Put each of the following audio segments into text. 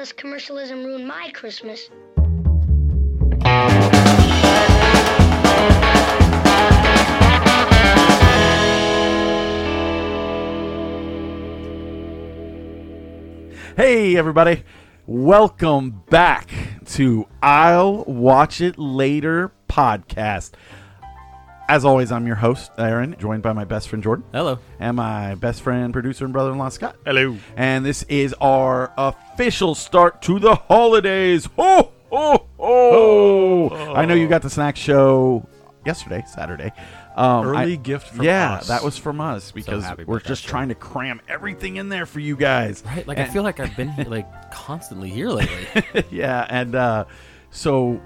this commercialism ruined my Christmas. Hey, everybody. Welcome back to I'll Watch It Later podcast. As always, I'm your host, Aaron, joined by my best friend, Jordan, Hello. and my best friend, producer, and brother in law, Scott. Hello. And this is our official start to the holidays. Ho, ho, ho. I know you got the snack show yesterday, Saturday. Um, Early I- gift from yeah, us. that was from us because happy we're just show. trying to cram everything in there for you guys. Right, like I feel like I've been like constantly here lately. yeah, and uh, so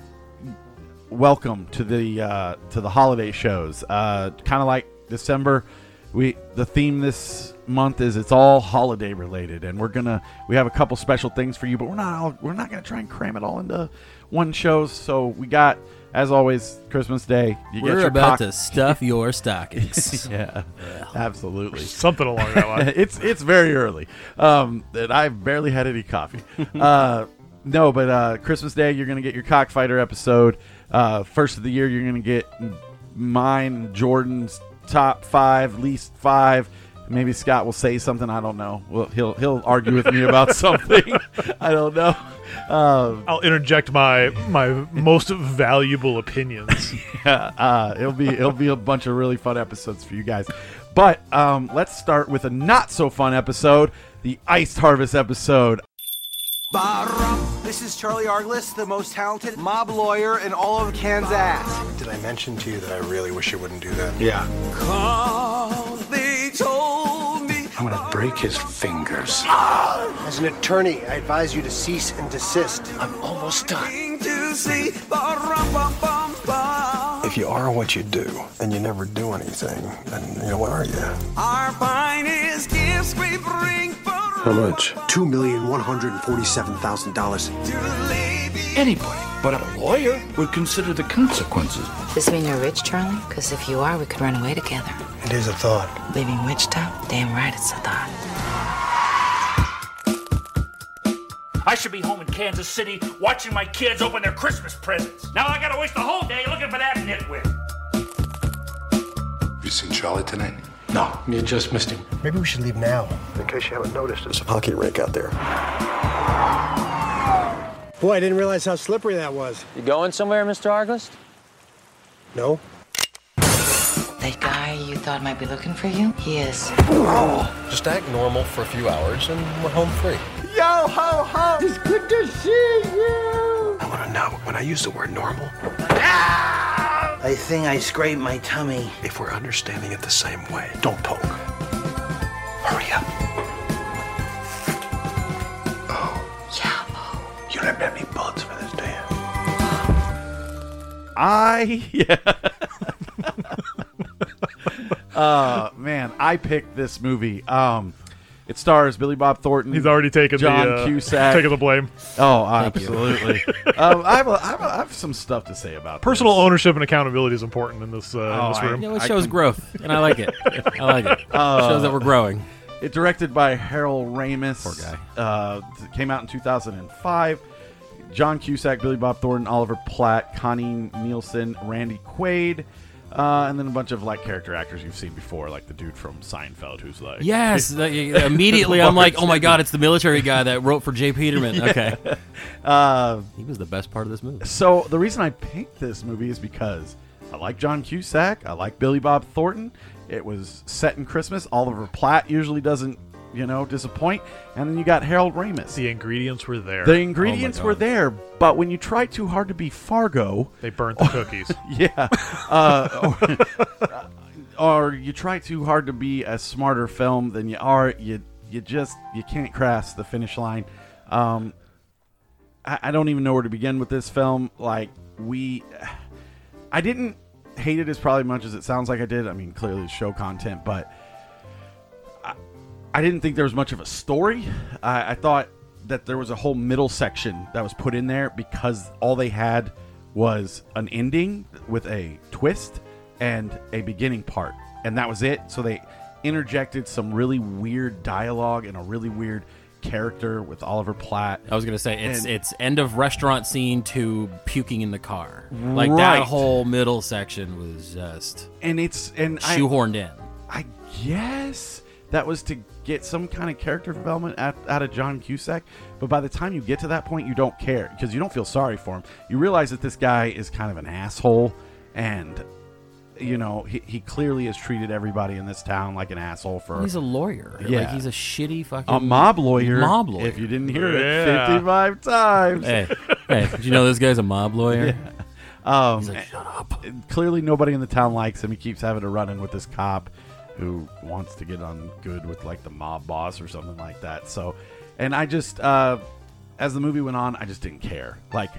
welcome to the uh, to the holiday shows. Uh, kind of like December, we the theme this month is it's all holiday related, and we're gonna we have a couple special things for you, but we're not all, we're not gonna try and cram it all into one show. So we got as always Christmas Day. You we're your about cock- to stuff your stockings. yeah, absolutely. Something along that line. it's it's very early. Um, and I've barely had any coffee. uh, no, but uh, Christmas Day you're gonna get your cockfighter episode. Uh, first of the year you're gonna get mine, Jordan's top five, least five. Maybe Scott will say something. I don't know. Well, he'll he'll argue with me about something. I don't know. Um, I'll interject my my most valuable opinions. yeah, uh, it'll be it'll be a bunch of really fun episodes for you guys. But um, let's start with a not so fun episode, the Ice Harvest episode. Barum. This is Charlie Arglist, the most talented mob lawyer in all of Kansas. Did I mention to you that I really wish you wouldn't do that? Yeah. They told me. I'm gonna break his fingers. Ah, as an attorney, I advise you to cease and desist. I'm almost done. If you are what you do and you never do anything, then you know what are you? Our finest gifts we bring for How much? Two million one hundred and forty-seven thousand dollars. to the lady. Anybody but a lawyer would consider the consequences. Does this mean you're rich, Charlie? Because if you are, we could run away together. It is a thought. Leaving Wichita? Damn right it's a thought. I should be home in Kansas City watching my kids open their Christmas presents. Now I gotta waste the whole day looking for that nitwit. You seen Charlie tonight? No, you just missed him. Maybe we should leave now. In case you haven't noticed, there's a pocket rake out there. Boy, I didn't realize how slippery that was. You going somewhere, Mr. Arglist? No? That guy you thought might be looking for you? He is. Just act normal for a few hours and we're home free. Yo ho ho. It's good to see you. I wanna know, when I use the word normal, ah! I think I scraped my tummy. if we're understanding it the same way, don't poke. Hurry up. Oh, yeah. you don't have any bullets for this, do you? I yeah. uh man, I picked this movie. Um, it stars Billy Bob Thornton. He's already taken John the uh, Cusack. taking the blame. Oh, absolutely. um, I, have a, I, have a, I have some stuff to say about it. Personal this. ownership and accountability is important in this uh, Oh, in this I- room. You know, it shows can- growth, and I like it. I like it. shows that we're growing. It directed by Harold Ramis. Poor guy. Uh, came out in 2005. John Cusack, Billy Bob Thornton, Oliver Platt, Connie Nielsen, Randy Quaid, uh, and then a bunch of like character actors you've seen before, like the dude from Seinfeld, who's like, Yes, the- immediately I'm like, oh my god, it's the military guy that wrote for J. Peterman. Okay, Uh, he was the best part of this movie. so the reason I picked this movie is because I like John Cusack, I like Billy Bob Thornton. It was set in Christmas. Oliver Platt usually doesn't, you know, disappoint. And then you got Harold Ramis. The ingredients were there. The ingredients were there, but when you try too hard to be Fargo, they burnt the cookies. yeah, uh, or, or you try too hard to be a smarter film than you are, you you just you can't cross the finish line. Um, I, I don't even know where to begin with this film. Like we, I didn't hate it as probably much as it sounds like I did. I mean, clearly it's show content, but I didn't think there was much of a story. I, I thought that there was a whole middle section that was put in there because all they had was an ending with a twist and a beginning part, and that was it. So they interjected some really weird dialogue and a really weird character with Oliver Platt. I was gonna say it's And- it's end of restaurant scene to puking in the car. Like Right. that whole middle section was just and it's and I, shoehorned in. I guess that was to get some kind of character development at, out of John Cusack. But by the time you get to that point, you don't care because you don't feel sorry for him. You realize that this guy is kind of an asshole, and you know he, he clearly has treated everybody in this town like an asshole for He's a lawyer. Yeah. Like he's a shitty fucking a mob lawyer. Mob lawyer. If you didn't hear it fifty-five times. hey, hey, did you know this guy's a mob lawyer? Um, He's like, shut up. clearly nobody in the town likes him. He keeps having to run in with this cop who wants to get on good with like the mob boss or something like that. So, and I just, uh, as the movie went on, I just didn't care. Like,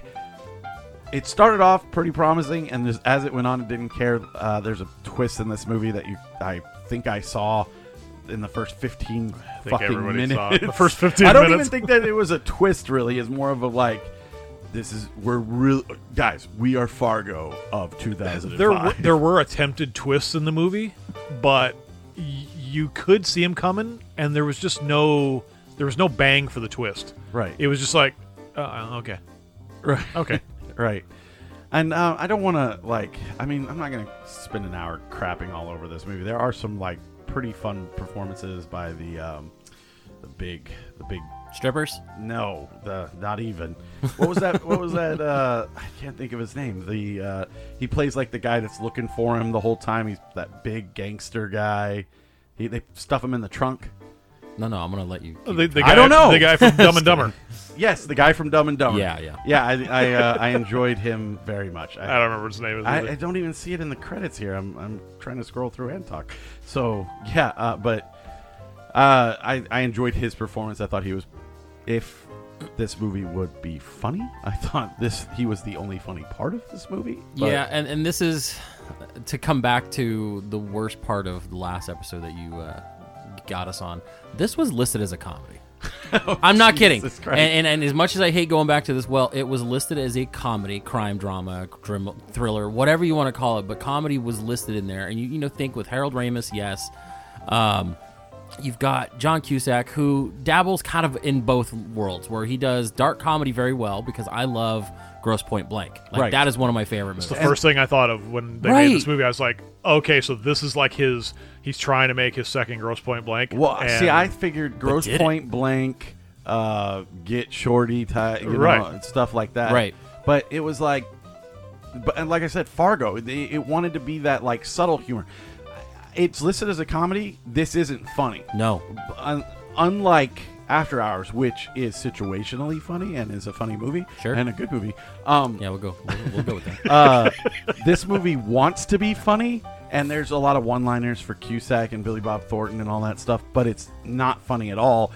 it started off pretty promising, and just, as it went on, I didn't care. Uh, there's a twist in this movie that you, I think I saw in the first 15 think fucking minutes. it. The first 15 I don't minutes. even think that it was a twist. Really, it's more of a like. This is we're real guys. We are Fargo of 2005. There there were attempted twists in the movie, but y- you could see him coming, and there was just no there was no bang for the twist. Right. It was just like, uh, okay, Right. okay. right. And uh, I don't want to like. I mean, I'm not going to spend an hour crapping all over this movie. There are some like pretty fun performances by the um, the big the big. Strippers? No, the not even. What was that? what was that? Uh, I can't think of his name. The uh, he plays like the guy that's looking for him the whole time. He's that big gangster guy. He they stuff him in the trunk. No, no, I'm gonna let you. The, the I guy, don't know. the guy from Dumb and Dumber. Yes, the guy from Dumb and Dumber. Yeah, yeah. yeah. I I, uh, I enjoed him very much. I don't remember his name. I, I don't even see it in the credits here. I'm, I'm trying to scroll through and talk. So yeah, uh, but uh, I I enjoyed his performance. I thought he was, if this movie would be funny, I thought this he was the only funny part of this movie. But- yeah, and and this is to come back to the worst part of the last episode that you uh, got us on. This was listed as a comedy. I'm not kidding. Oh, And, and and as much as I hate going back to this, well, it was listed as a comedy, crime drama, drim- thriller, whatever you want to call it. But comedy was listed in there, and you you know think with Harold Ramis, yes. Um, you've got John Cusack, who dabbles kind of in both worlds, where he does dark comedy very well because I love Grosse Pointe Blank. Like Right. that is one of my favorite movies. the first thing I thought of when they Right. made this movie. I was like, okay, so this is like his. He's trying to make his second Grosse Pointe Blank. Well, and- see, I figured Gross did it? Point Blank, uh, Get Shorty, type, you know, Right. stuff like that. Right. But it was like, but and like I said, Fargo. It, it wanted to be that like subtle humor. It's listed as a comedy. This isn't funny. no, Un- unlike After Hours, which is situationally funny and is a funny movie Sure. and a good movie. Um, yeah, we'll go. We'll, we'll go with that. uh, this movie wants to be funny, and there's a lot of one-liners for Cusack and Billy Bob Thornton and all that stuff, but it's not funny at all.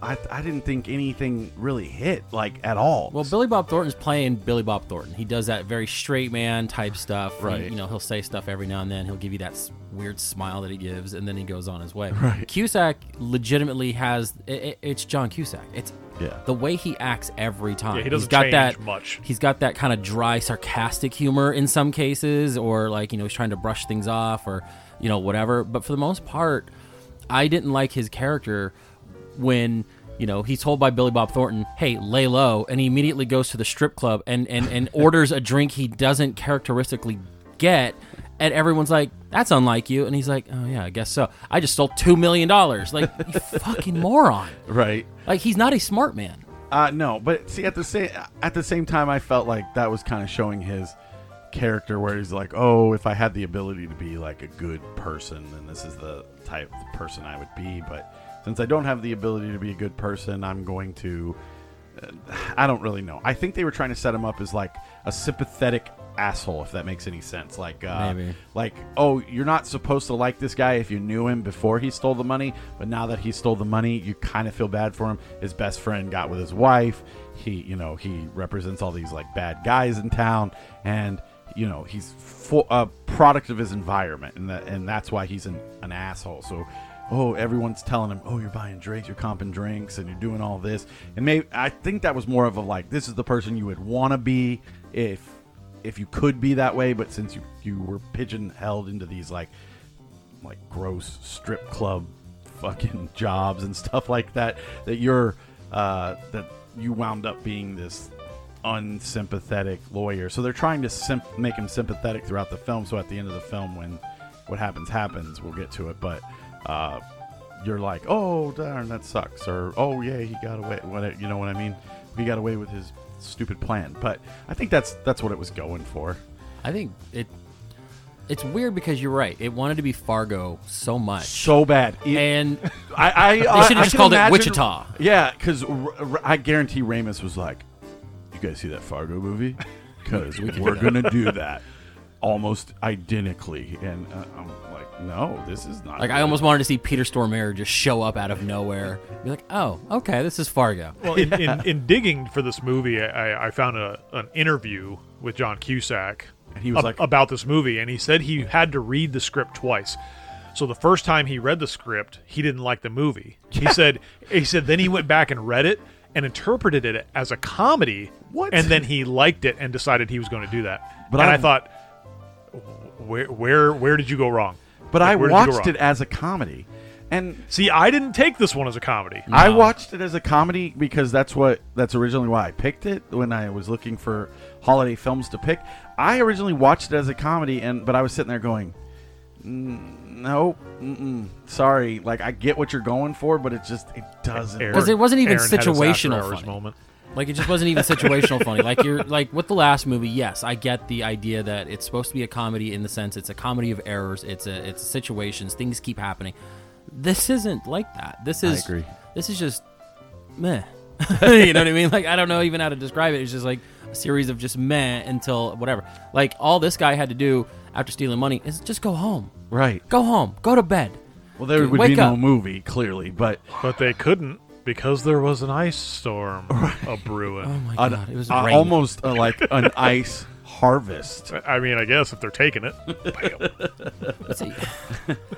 Be- I, I didn't think anything really hit like at all. Well, Billy Bob Thornton's playing Billy Bob Thornton. He does that very straight man type stuff. He- Right. you know, he'll say stuff every now and then. He'll give you that s- weird smile that he gives, and then he goes on his way. Right. Cusack legitimately has. i i it's John Cusack. It's Yeah. the way he acts every time. Yeah, he He's doesn't got change that much. He's got that kind of dry, sarcastic humor in some cases, or like you know he's trying to brush things off, or you know whatever. But for the most part, I didn't like his character when you know he's told by Billy Bob Thornton, "Hey, lay low," and he immediately goes to the strip club and and and orders a drink he doesn't characteristically get. And everyone's like, "That's unlike you," and he's like, "Oh yeah, I guess so. I just stole two million dollars. Like, you fucking moron! right. Like, he's not a smart man. Uh, no, but see, at the same at the same time, I felt like that was kind of showing his character, where he's like, "Oh, if I had the ability to be like a good person, then this is the type of person I would be." But since I don't have the ability to be a good person, I'm going to. Uh, I don't really know. I think they were trying to set him up as like a sympathetic asshole, if that makes any sense. Like, uh, Maybe. like, oh, you're not supposed to like this guy if you knew him before he stole the money, but now that he stole the money, you kind of feel bad for him. His best friend got with his wife. He, you know, he represents all these like bad guys in town, and you know, he's a product of his environment, and that, and that's why he's an, an asshole. So. Oh, everyone's telling him, "Oh, you're buying drinks, you're comping drinks, and you're doing all this." And maybe I think that was more of a like, this is the person you would want to be if if you could be that way, but since you you were pigeonholed into these like like gross strip club fucking jobs and stuff like that. That you're uh, that you wound up being this unsympathetic lawyer. So they're trying to simp- make him sympathetic throughout the film. So at the end of the film, when what happens happens, we'll get to it. But uh, you're like, oh darn, that sucks, or oh yeah, he got away. What you know what I mean? He got away with his stupid plan. But I think that's that's what it was going for. I think it. It's weird because you're right. It wanted to be Fargo so much, So bad. It- and I, I, They I should've just called it Wichita. Yeah, because I guarantee Ramis was like, "You guys see that Fargo movie? Because we're gonna do that almost identically." And uh, I'm like, "No, this is not." like I almost wanted to see Peter Stormare just show up out of nowhere, be like, "Oh, okay, this is Fargo." Well, in, in, in digging for this movie, I, I found a, an interview with John Cusack. And he was like- about this movie, and he said he had to read the script twice. So the first time he read the script, he didn't like the movie. He said he said then he went back and read it and interpreted it as a comedy. What? And then he liked it and decided he was going to do that. But and I I've- thought, where where where did you go wrong? But Like, I where did you go watched it as a comedy, and See, I didn't take this one as a comedy. I watched it as a comedy because that's what that's originally why I picked it when I was looking for holiday films to pick. I originally watched it as a comedy, and but I was sitting there going, mm, "No, mm-mm, sorry. Like I get what you're going for, but it just it doesn't." Because it wasn't even Aaron situational after funny. moment. Like it just wasn't even situational funny. Like you're like with the last movie, yes, I get the idea that it's supposed to be a comedy in the sense it's a comedy of errors. It's a it's situations, things keep happening. This isn't like that. This is agree. This is just meh. you know what I mean? Like I don't know even how to describe it. It's just like a series of just meh until whatever. Like all this guy had to do after stealing money is just go home. right. Go home. Go to bed. Well, there would Wake be no up. movie clearly, but But they couldn't because there was an ice storm a brewing. Oh my an- god, it was uh, rain. almost uh, like an ice harvest. I mean, I guess if they're taking it. Let's see.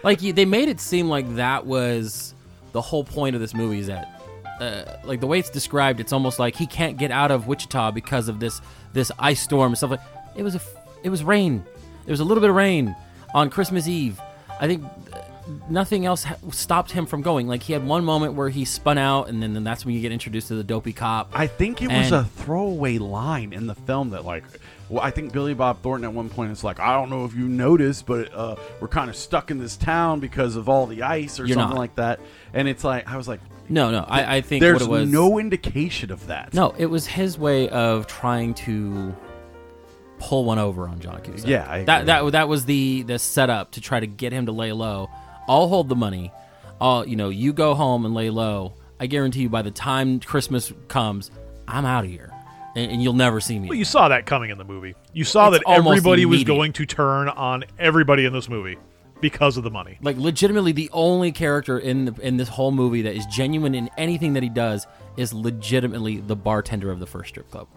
like you, they made it seem like that was the whole point of this movie is that uh, like the way it's described it's almost like he can't get out of wichita because of this this ice storm and stuff like it was a f- it was rain there was a little bit of rain on christmas eve i think nothing else ha- stopped him from going like he had one moment where he spun out and then, then that's when you get introduced to the dopey cop I think it was And- a throwaway line in the film that, like, well, I think Billy Bob Thornton at one point is like, I don't know if you noticed, but uh, we're kind of stuck in this town because of all the ice or You're something not. like that. And it's like, I was like, no no i, I think there's what it was no indication of that. no it was his way of trying to pull one over on John Cusack. Yeah, that that that was the the setup to try to get him to lay low. I'll hold the money. I'll you know you go home and lay low. I guarantee you by the time Christmas comes, I'm out of here, and, and you'll never see me. Well, you saw that coming in the movie. You saw It's that almost everybody was immediate. going to turn on everybody in this movie because of the money. like legitimately the only character in the, in this whole movie that is genuine in anything that he does is legitimately the bartender of the first strip club.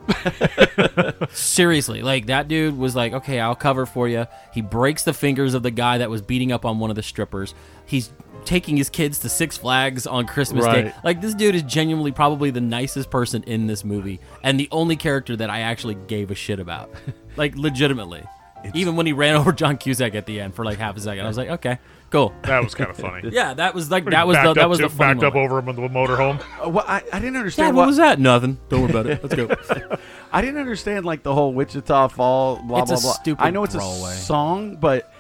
Seriously, like that dude was like, "Okay, I'll cover for you." He breaks the fingers of the guy that was beating up on one of the strippers. He's taking his kids to Six Flags on Christmas Day. Like this dude is genuinely probably the nicest person in this movie and the only character that I actually gave a shit about. like legitimately. Even when he ran over John Cusack at the end for like half a second, I was like, "Okay, cool." That was kind of funny. Yeah, that was like that was the backed that was to- the fun backed up moment. over him in the motorhome. Uh, well, I, I didn't Dad, understand what was that? Nothing. Don't worry about it. Let's go. I didn't understand like the whole Wichita Fall. Blah It's a blah blah. stupid I know it's throwaway. a song, but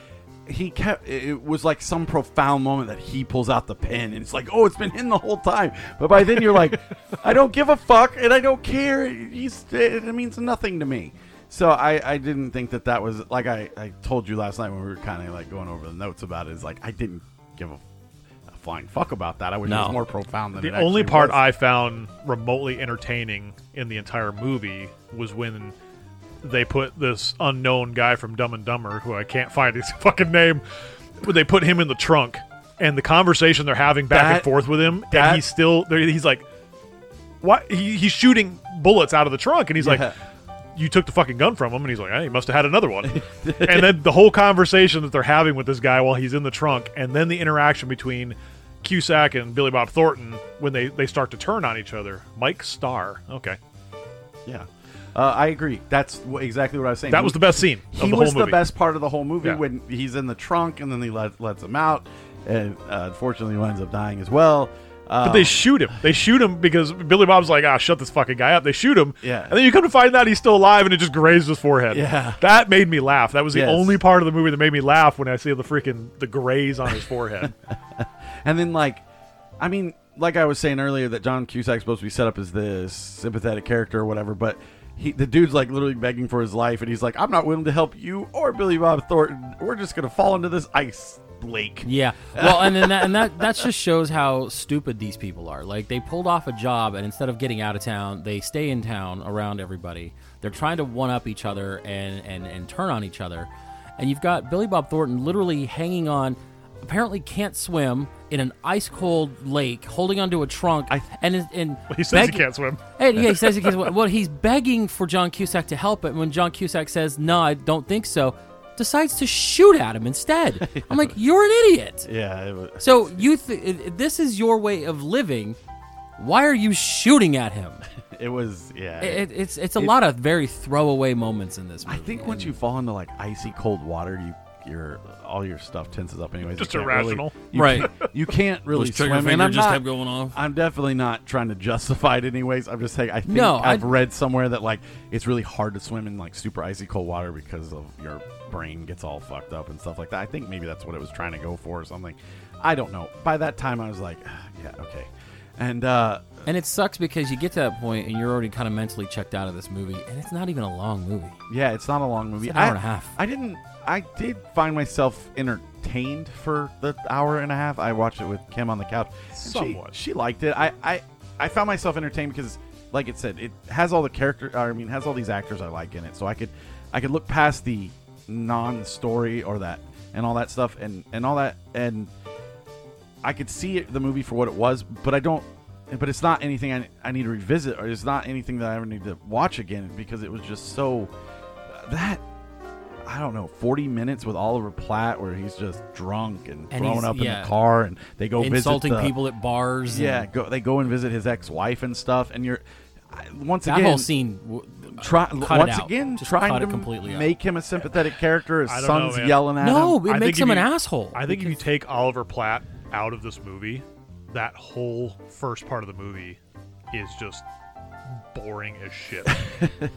he kept. It it was like some profound moment that he pulls out the pen, and it's like, oh, it's been in the whole time. But by then you're like, I don't give a fuck, and I don't care. He's it means nothing to me. So I, I didn't think that that was like I, I told you last night when we were kind of like going over the notes about it. Is like I didn't give a, a flying fuck about that. I wish it No. was more profound than The it only actually part was. I found remotely entertaining in the entire movie was when they put this unknown guy from Dumb and Dumber, who I can't find his fucking name, but they put him in the trunk, and the conversation they're having back and That- forth with him, that- and he's still there. He's like, "What?" He, he's shooting bullets out of the trunk, and he's Yeah. like. You took the fucking gun from him, and he's like, "Hey, he must have had another one." and then the whole conversation that they're having with this guy while he's in the trunk, and then the interaction between Cusack and Billy Bob Thornton when they, they start to turn on each other. Mike Starr. Okay. Yeah. Uh, I agree. That's wh- exactly what I was saying. That was the best scene of He the was movie. the best part of the whole movie Yeah. when he's in the trunk and then he let, lets him out, and uh, unfortunately winds up dying as well. Uh, But they shoot him. They shoot him because Billy Bob's like, ah, shut this fucking guy up. They shoot him. Yeah. And then you come to find out he's still alive and it just grazed his forehead. Yeah. That made me laugh. That was the Yes. only part of the movie that made me laugh when I see the freaking the graze on his forehead. And then, like, I mean, like I was saying earlier, that John Cusack's supposed to be set up as this sympathetic character or whatever, but he, the dude's like literally begging for his life, and he's like, "I'm not willing to help you or Billy Bob Thornton. We're just gonna fall into this ice lake." Yeah. Well, and then that, and that that just shows how stupid these people are. Like they pulled off a job, and instead of getting out of town, they stay in town around everybody. They're trying to one up each other and and and turn on each other. And you've got Billy Bob Thornton literally hanging on. Apparently, can't swim in an ice cold lake, holding onto a trunk, and is- and he says he can't swim. Hey, yeah, he says he can't swim. Well, he's begging for John Cusack to help, and when John Cusack says no, I don't think so, decides to shoot at him instead. I'm like, you're an idiot. Yeah. It was, So you, th- this is your way of living. Why are you shooting at him? it was. Yeah. It, it's it's a It- lot of very throwaway moments in this movie. I think once you fall into like icy cold water, you your all your stuff tenses up anyways. Just You can't really- irrational. you Right. can't- you can't really Those swim. and I'm just not- kept going off. I'm definitely not trying to justify it anyways. I'm just saying I think No, I've I- read somewhere that like it's really hard to swim in like super icy cold water because of your brain gets all fucked up and stuff like that. I think maybe that's what it was trying to go for or something. I don't know. By that time I was like, "Ah, yeah, okay. And uh and it sucks because you get to that point and you're already kind of mentally checked out of this movie, and it's not even a long movie. Yeah, it's not a long movie. It's an hour I, and a half. I didn't. I did find myself entertained for the hour and a half. I watched it with Kim on the couch. and she- Somewhat. She, liked it. I, I I found myself entertained because, like it said, it has all the character. I mean, has all these actors I like in it. So I could I could look past the non-story or that and all that stuff and and all that and I could see it, the movie for what it was, but I don't. But it's not anything I, I need to revisit, or it's not anything that I ever need to watch again because it was just so that I don't know, forty minutes with Oliver Platt where he's just drunk and, And thrown up in yeah. the car, and they go Insulting visit the- people at bars. Yeah, and go, they go and visit his ex-wife and stuff, and you're once that again That whole scene. W- Try, cut it once out. again, Just trying cut to it completely out. make him a sympathetic character. His I don't know, son's man. yelling at him. No, it I makes think him if an you- asshole. I think if you take Oliver Platt out of this movie, that whole first part of the movie is just boring as shit.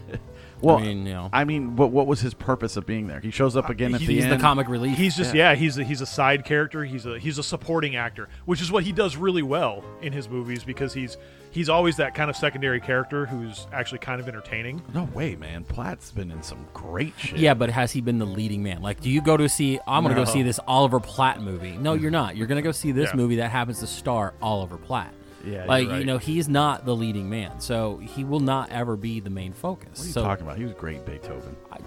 Well, I mean, you know. I mean, what what was his purpose of being there? He shows up uh, again at the he's the the comic relief. He's just yeah. he's a, he's a side character. He's a he's a supporting actor, which is what he does really well in his movies because he's he's always that kind of secondary character who's actually kind of entertaining. No way, man. Platt's been in some great shit. Yeah, but has he been the leading man? Like, do you go to see? I'm going to No. go see this Oliver Platt movie. No, you're not. You're going to go see this Yeah. movie that happens to star Oliver Platt. Yeah, like right. you know, he's not the leading man, so he will not ever be the main focus. What are you so talking about? He was great, Beethoven. I,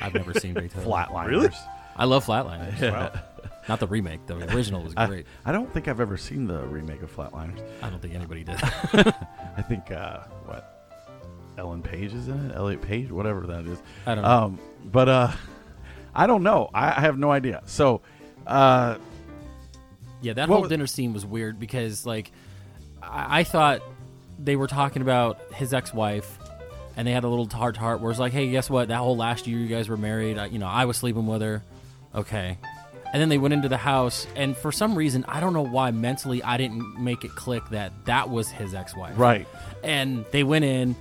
I've never seen Beethoven. Flatliners. Really? I love Flatliners. Not the remake. The original was I, great. I don't think I've ever seen the remake of Flatliners. I don't think anybody did. I think uh, what Ellen Page is in it. Elliot Page, whatever that is. I don't know. Um, but uh, I don't know. I, I have no idea. So, uh, Yeah, that whole was- dinner scene was weird because, like, I, I thought they were talking about his ex-wife, and they had a little heart to heart where it's like, "Hey, guess what? That whole last year you guys were married. I, you know, I was sleeping with her. Okay." And then they went into the house, and for some reason, I don't know why mentally I didn't make it click that that was his ex-wife. right. And they went in.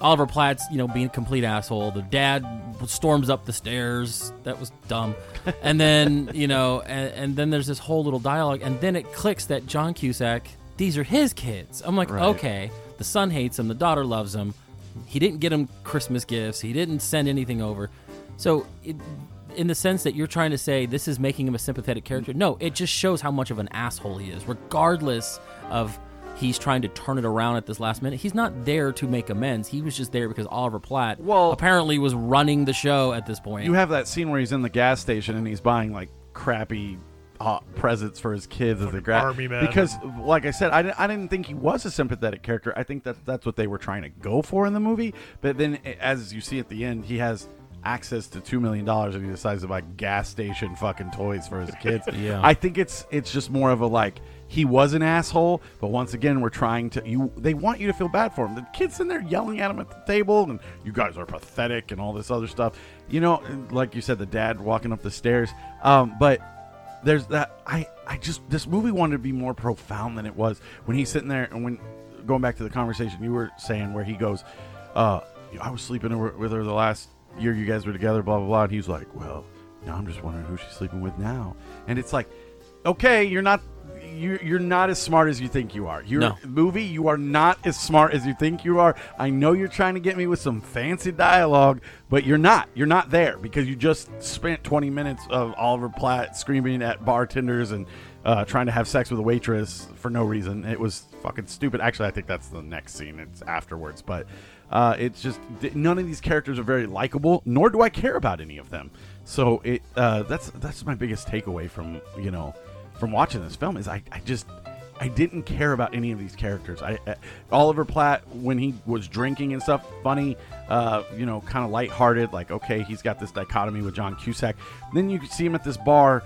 Oliver Platt's, you know, being a complete asshole. The dad storms up the stairs. That was dumb. And then, you know, and, and then there's this whole little dialogue, and then it clicks that John Cusack, these are his kids. I'm like, Right. okay, the son hates him, the daughter loves him. He didn't get him Christmas gifts. He didn't send anything over. So, it, in the sense that you're trying to say this is making him a sympathetic character, no, it just shows how much of an asshole he is, regardless of he's trying to turn it around at this last minute. He's not there to make amends. He was just there because Oliver Platt Well- apparently was running the show at this point. You have that scene where he's in the gas station and he's buying like crappy uh, presents for his kids as they grab. army man. Because, like I said, I, di- I didn't think he was a sympathetic character. I think that that's what they were trying to go for in the movie. But then, as you see at the end, he has access to two million dollars and he decides to buy gas station fucking toys for his kids. Yeah. I think it's it's just more of a like he was an asshole, but once again we're trying to you they want you to feel bad for him. The kids in there yelling at him at the table and you guys are pathetic and all this other stuff. You know, like you said, the dad walking up the stairs. Um, but there's that I I just this movie wanted to be more profound than it was when he's sitting there and when going back to the conversation you were saying where he goes, uh, I was sleeping with her the last year you guys were together, blah blah blah. And he's like, well, now I'm just wondering who she's sleeping with now. And it's like, okay, you're not. You're, you're not as smart as you think you are. You're No. movie. You are not as smart as you think you are. I know you're trying to get me with some fancy dialogue, but you're not. You're not there because you just spent 20 minutes of Oliver Platt screaming at bartenders and uh, trying to have sex with a waitress for no reason. It was fucking stupid. Actually, I think that's the next scene. It's afterwards, but uh, it's just none of these characters are very likable, nor do I care about any of them. So it uh, that's that's my biggest takeaway from you know from watching this film is I, I just I didn't care about any of these characters. I, I Oliver Platt when he was drinking and stuff, funny, uh, you know, kind of lighthearted. Like okay, he's got this dichotomy with John Cusack. Then you see him at this bar,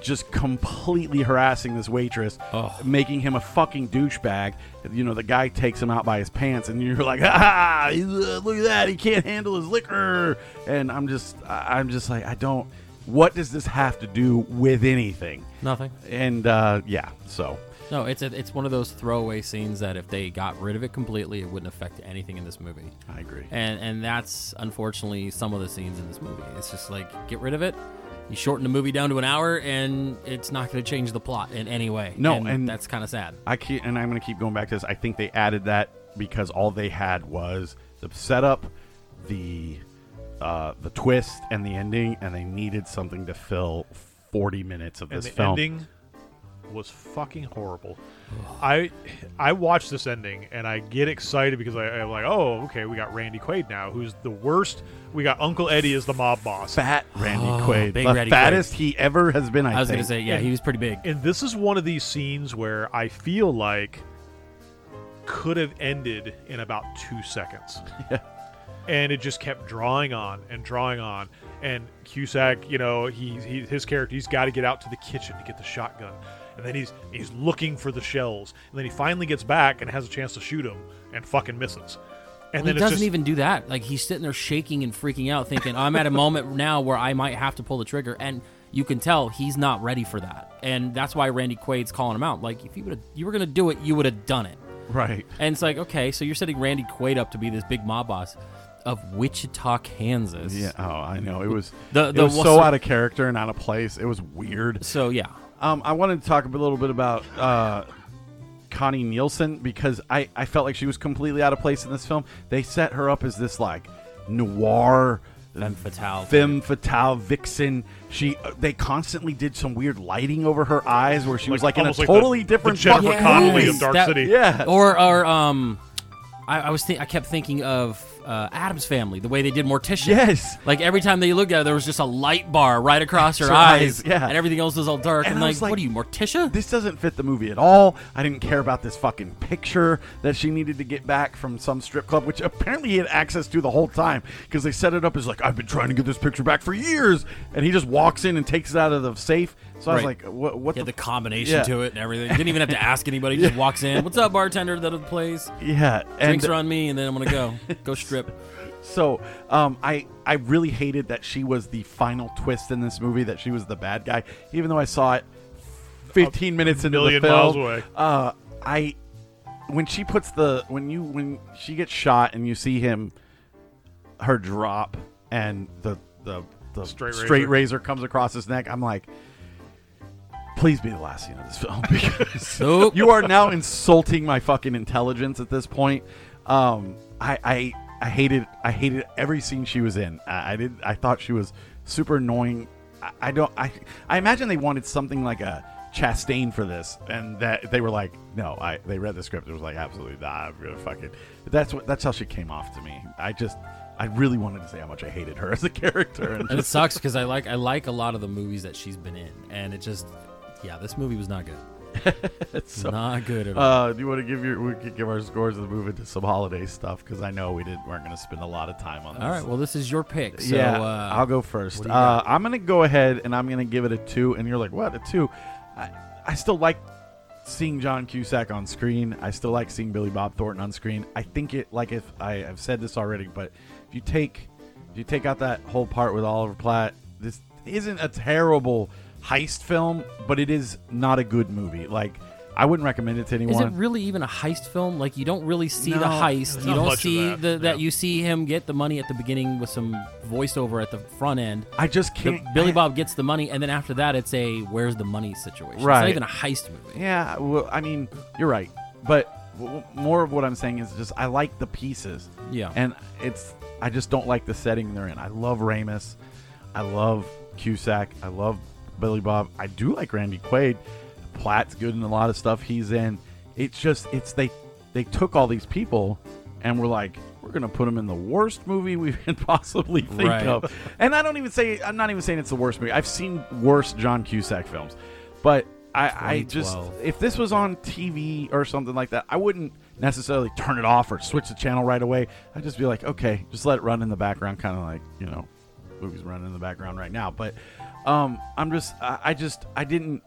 just completely harassing this waitress, making him a fucking douchebag. You know, the guy takes him out by his pants, and you're like, ah, look at that, he can't handle his liquor. And I'm just, I'm just like, I don't. What does this have to do with anything? Nothing. And uh, yeah, so No, it's a, it's one of those throwaway scenes that if they got rid of it completely, it wouldn't affect anything in this movie. I agree. And and that's unfortunately some of the scenes in this movie. It's just like get rid of it. You shorten the movie down to an hour, and it's not going to change the plot in any way. No, and, and- that's kind of sad. I keep, and I'm going to keep going back to this. I think they added that because all they had was the setup, the uh, the twist, and the ending, and they needed something to fill 40 minutes of and this the film. ending was fucking horrible. I I watched this ending and I get excited because I, I'm like, oh, okay, we got Randy Quaid now, who's the worst. We got Uncle Eddie as the mob boss. Fat Randy Oh, Quaid, big the Randy fattest Quaid. he ever has been. I, I was going to say, yeah, he was pretty big. And this is one of these scenes where I feel like could have ended in about two seconds. Yeah. And it just kept drawing on and drawing on. And Cusack, you know, he, he his character, he's got to get out to the kitchen to get the shotgun. And then he's he's looking for the shells. And then he finally gets back and has a chance to shoot him and fucking misses. And he then it's doesn't just, even do that. Like he's sitting there shaking and freaking out, thinking, "I'm at a moment now where I might have to pull the trigger," and you can tell he's not ready for that. And that's why Randy Quaid's calling him out. Like, if you would you were going to do it, you would have done it. Right. And it's like, okay, so you're setting Randy Quaid up to be this big mob boss of Wichita, Kansas. Yeah. Oh, I know. It was The- it was so out of character and out of place. It was weird. So yeah, Um, I wanted to talk a little bit about uh, Connie Nielsen because I, I felt like she was completely out of place in this film. They set her up as this like noir Femme fatale. femme fatale vixen. She uh, they constantly did some weird lighting over her eyes where she was like, Like, in a like totally the different Jennifer fucking Connelly movie. of Dark That- City. Yeah. or or um, I, I was think I kept thinking of uh, Addams Family, the way they did Morticia. Yes. Like every time they looked at her, there was just a light bar right across her eyes, eyes, yeah. and everything else was all dark. And And, like, like, what are you, Morticia? This doesn't fit the movie at all. I didn't care about this fucking picture that she needed to get back from some strip club, which apparently he had access to the whole time because they set it up as like, I've been trying to get this picture back for years. And he just walks in and takes it out of the safe. So I was like, what, what Yeah, the, the combination Yeah. to it and everything. Didn't even have to ask anybody. Just walks in. What's up, bartender? That other place. Yeah. And Drinks are on me, and then I'm gonna go go strip. So um, I, I really hated that she was the final twist in this movie, that she was the bad guy, even though I saw it 15 minutes into the film. miles away. Uh, I when she puts the when you when she gets shot and you see him her drop and the the the Straight straight, razor. razor. comes across his neck i'm like please be the last scene of this film because Nope. you are now insulting my fucking intelligence at this point um i i i hated i hated every scene she was in i, I did i thought she was super annoying I, I don't i i imagine they wanted something like a Chastain for this, and that they were like, no, I. They read the script. It was like, absolutely not. I'm gonna fucking. That's what. That's how she came off to me. I just, I really wanted to say how much I hated her as a character, and, And it sucks because I like I like a lot of the movies that she's been in, and it just, yeah, this movie was not good. It's so- Not good at all. Uh, do you want to give your? We could give our scores and move into some holiday stuff because I know we didn't weren't going to spend a lot of time on this. all right. Well, this is your pick. So, yeah, uh, I'll go first. what do you Uh. I'm going to go ahead and I'm going to give it a two. And you're like, what a two? I, I still like seeing John Cusack on screen. I still like seeing Billy Bob Thornton on screen. I think it like if I, I've said this already, but if you take if you take out that whole part with Oliver Platt, this isn't a terrible heist film, but it is not a good movie. Like I wouldn't recommend it to anyone. Is it really even a heist film? Like you don't really see the heist. You don't see that, the, that yeah. you see him get the money at the beginning with some voiceover at the front end. I just can't. Billy I- Bob gets the money, and then after that, it's a where's the money situation. It's Right. not even a heist movie. Yeah, well, I mean, you're right, but w- w- more of what I'm saying is just I like the pieces. Yeah. and it's I just don't like the setting they're in. I love Ramis, I love Cusack, I love Billy Bob. I do like Randy Quaid. Platt's good in a lot of stuff he's in. It's just it's they they took all these people and were like we're gonna put them in the worst movie we can possibly think Right. of. And I don't even say I'm not even saying it's the worst movie. I've seen worse John Cusack films, but I, I just if this was on TV or something like that, I wouldn't necessarily turn it off or switch the channel right away. I'd just be like, okay, just let it run in the background, kind of like you know, movies running in the background right now. But um, I'm just, I, I just, I didn't,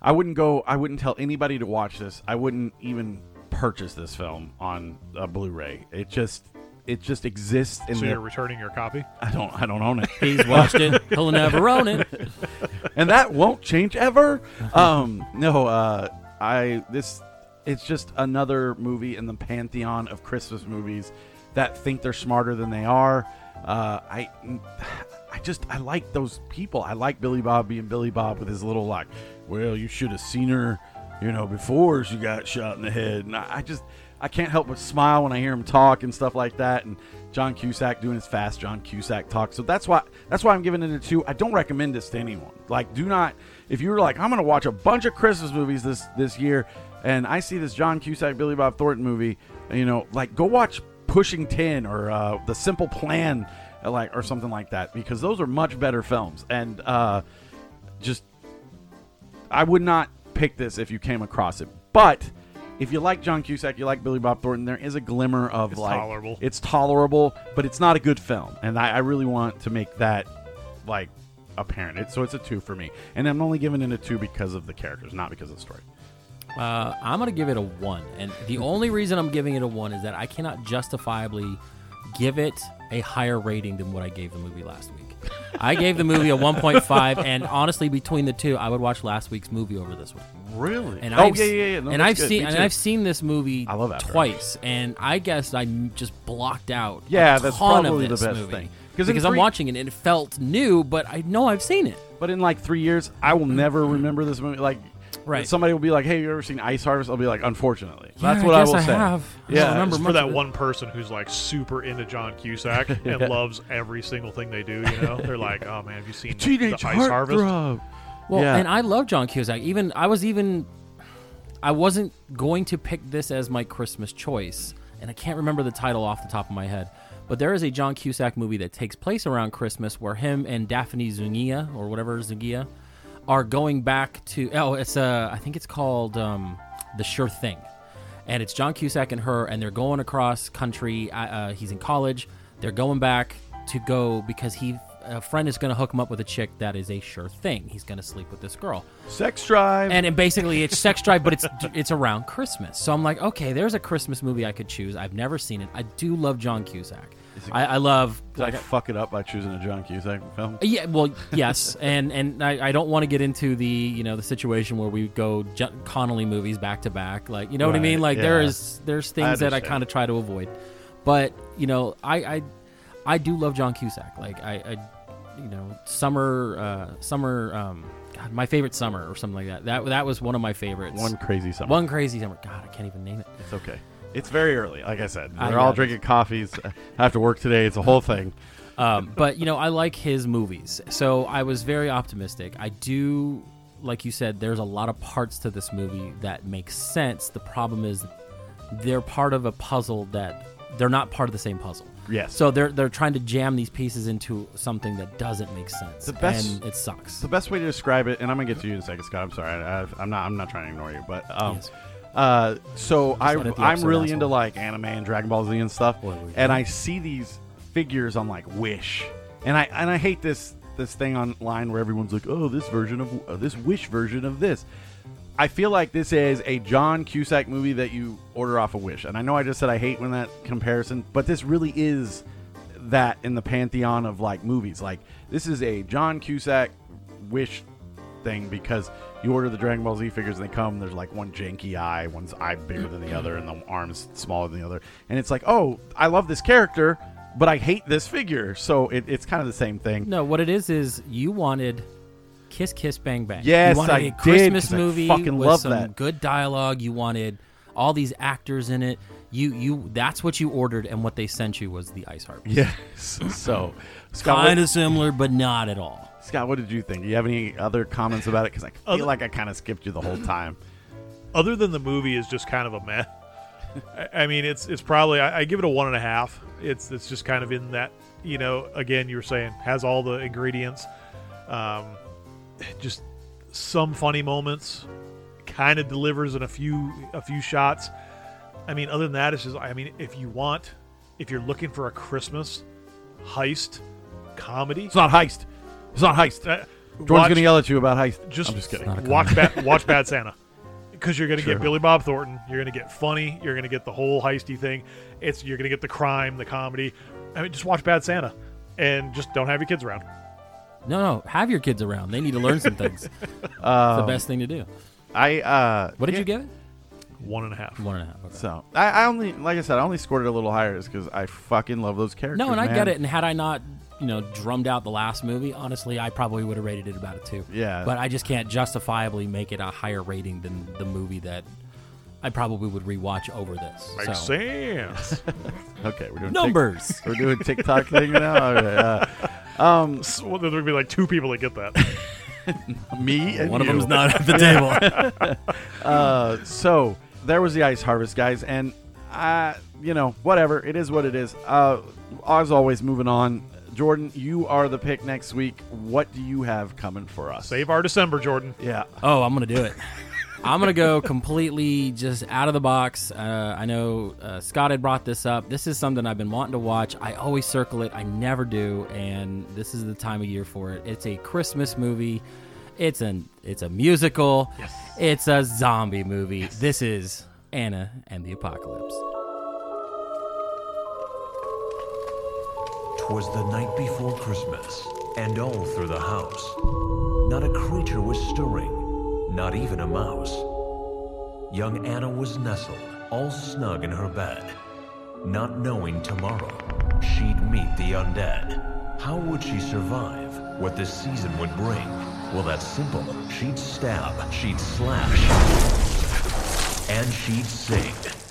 I wouldn't go, I wouldn't tell anybody to watch this. I wouldn't even purchase this film on a Blu-ray. It just, it just exists in So the. you're returning your copy? I don't, I don't own it. He's watched it. He'll never own it. and that won't change ever. Um, no, uh, I this it's just another movie in the pantheon of Christmas movies that think they're smarter than they are. Uh, I I just I like those people. I like Billy Bob being Billy Bob with his little like, well, you should have seen her, you know, before she got shot in the head. And I, I just I can't help but smile when I hear him talk and stuff like that. And John Cusack doing his fast John Cusack talk. So that's why that's why I'm giving it a two. I don't recommend this to anyone. Like, do not if you're like I'm gonna watch a bunch of Christmas movies this this year, and I see this John Cusack Billy Bob Thornton movie, you know, like go watch Pushing Tin or uh, The Simple Plan, like or something like that, because those are much better films. And uh, just I would not pick this if you came across it. But if you like John Cusack, you like Billy Bob Thornton, there is a glimmer of It's like tolerable. it's tolerable, but it's not a good film. And I, I really want to make that like apparent. It, so it's a two for me. And I'm only giving it a two because of the characters, not because of the story. Uh, I'm gonna give it a one, and the only reason I'm giving it a one is that I cannot justifiably give it a higher rating than what I gave the movie last week. I gave the movie a 1.5, and honestly, between the two, I would watch last week's movie over this one. Really? And oh I've, yeah, yeah, yeah. No, and I've good. seen and. I've seen this movie I love After twice, and I guess I just blocked out. Yeah, a that's ton probably of the best movie. thing. 'Cause because in I'm watching it and it felt new, but I know I've seen it. But in like three years, I will never remember this movie. Like, Right. Somebody will be like, "Hey, you ever seen Ice Harvest?" I'll be like, "Unfortunately." Yeah, That's what I, guess will I say. have. I don't Yeah, remember It's much for that it. one person who's like super into John Cusack and Yeah. loves every single thing they do. You know, they're like, "Oh man, have you seen the, Teenage the Ice Harvest?" Heartthrob. Well, Yeah. and I love John Cusack. Even I was even I wasn't going to pick this as my Christmas choice, and I can't remember the title off the top of my head. But there is a John Cusack movie that takes place around Christmas where him and Daphne Zuniga or whatever Zuniga are going back to oh it's uh I think it's called um, The Sure Thing. And it's John Cusack and her and they're going across country uh, uh, he's in college. They're going back to go because he a friend is going to hook him up with a chick that is a sure thing. He's going to sleep with this girl. Sex Drive. And it basically it's sex drive, but it's it's around Christmas. So I'm like, okay, there's a Christmas movie I could choose. I've never seen it. I do love John Cusack. I, I love. Did I fuck it up by choosing a John Cusack film? Yeah, well, yes, and and I, I don't want to get into the you know the situation where we go John Connolly movies back to back, like you know what I mean. Like there yeah. is there's I things that I kind of try to avoid, but you know I I, I do love John Cusack. Like I, I you know summer uh, summer um God, my favorite summer or something like that. That that was one of my favorites. One crazy summer. One crazy summer. God, I can't even name it. It's okay. It's very early. Like I said, I we're know. all drinking coffees I have to work today. It's a whole thing. Um, but you know, I like his movies, so I was very optimistic. I do, like you said, there's a lot of parts to this movie that make sense. The problem is, they're part of a puzzle that they're not part of the same puzzle. Yes. So they're they're trying to jam these pieces into something that doesn't make sense. The best- and it sucks. The best way to describe it, and I'm gonna get to you in a second, Scott. I'm sorry, I, I'm not. I'm not trying to ignore you, but um, Yes. Uh, so I, I'm really asshole. into like anime and Dragon Ball Z and stuff, and. I see these figures on like Wish, and I and I hate this this thing online where everyone's like, oh, this version of uh, this Wish version of this. I feel like this is a John Cusack movie that you order off a Wish, and I know I just said I hate when that comparison, but this really is that in the pantheon of like movies. Like this is a John Cusack Wish thing because you order the Dragon Ball Z figures and they come. There's like one janky eye, one's eye bigger than the other, and the arms smaller than the other. And it's like, oh, I love this character, but I hate this figure. So it, it's kind of the same thing. No, what it is is you wanted Kiss Kiss Bang Bang. Yes, you wanted I a did, Christmas 'cause I movie fucking with love some that. good dialogue. You wanted all these actors in it. You you that's what you ordered, and what they sent you was the Ice Harvest. Yes. So kind of similar, but not at all. Scott, what did you think? Do you have any other comments about it? Because I feel Other- like I kind of skipped you the whole time. other than the movie is just kind of a meh. I- I mean, it's it's probably I, I give it a one and a half. It's it's just kind of in that you know again you were saying has all the ingredients, um, just some funny moments, kind of delivers in a few a few shots. I mean, other than that, it's just I mean, if you want, if you're looking for a Christmas heist comedy, It's not heist. It's not heist. uh, Jordan's watch- gonna yell at you about heist. just, I'm just kidding. not a watch bad watch Bad Santa because you're gonna True. get Billy Bob Thornton. You're gonna get funny. You're gonna get the whole heisty thing. It's you're gonna get the crime, the comedy. I mean, just watch Bad Santa and just don't have your kids around. No, no, have your kids around. They need to learn some things. it's Um, the best thing to do. I uh, What did yeah, you give it? One and a half. One and a half. Okay. So I, I only, like I said, I only scored it a little higher is because I fucking love those characters. No, and I man. get it. And had I not, you know, drummed out the last movie, honestly, I probably would have rated it about a two. Yeah. But I just can't justifiably make it a higher rating than the movie that I probably would rewatch over this. Makes so. sense. Okay, we're doing Tik- Numbers. we're doing TikTok thing now. Okay, uh, um, So there'll be like two people that get that. me and One of you. them's not at the table. Uh, so there was the ice harvest, guys, and uh, you know, whatever. It is what it is. Uh, as always, moving on. Jordan, you are the pick next week. What do you have coming for us? Save our December, Jordan. Yeah. oh, I'm gonna do it. I'm gonna go completely just out of the box. Uh, I know uh, Scott had brought this up. This is something I've been wanting to watch. I always circle it. I never do, and this is the time of year for it. It's a Christmas movie. It's an it's a musical. Yes. It's a zombie movie. This is Anna and the Apocalypse. Twas the night before Christmas, and all through the house, not a creature was stirring, not even a mouse. Young Anna was nestled, all snug in her bed, not knowing tomorrow she'd meet the undead. How would she survive? What this season would bring? Well, that's simple. She'd stab, she'd slash, and she'd sing.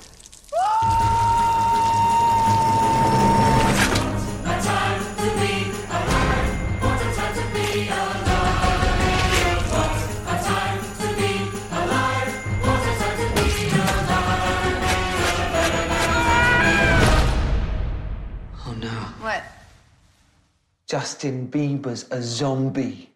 Justin Bieber's a zombie.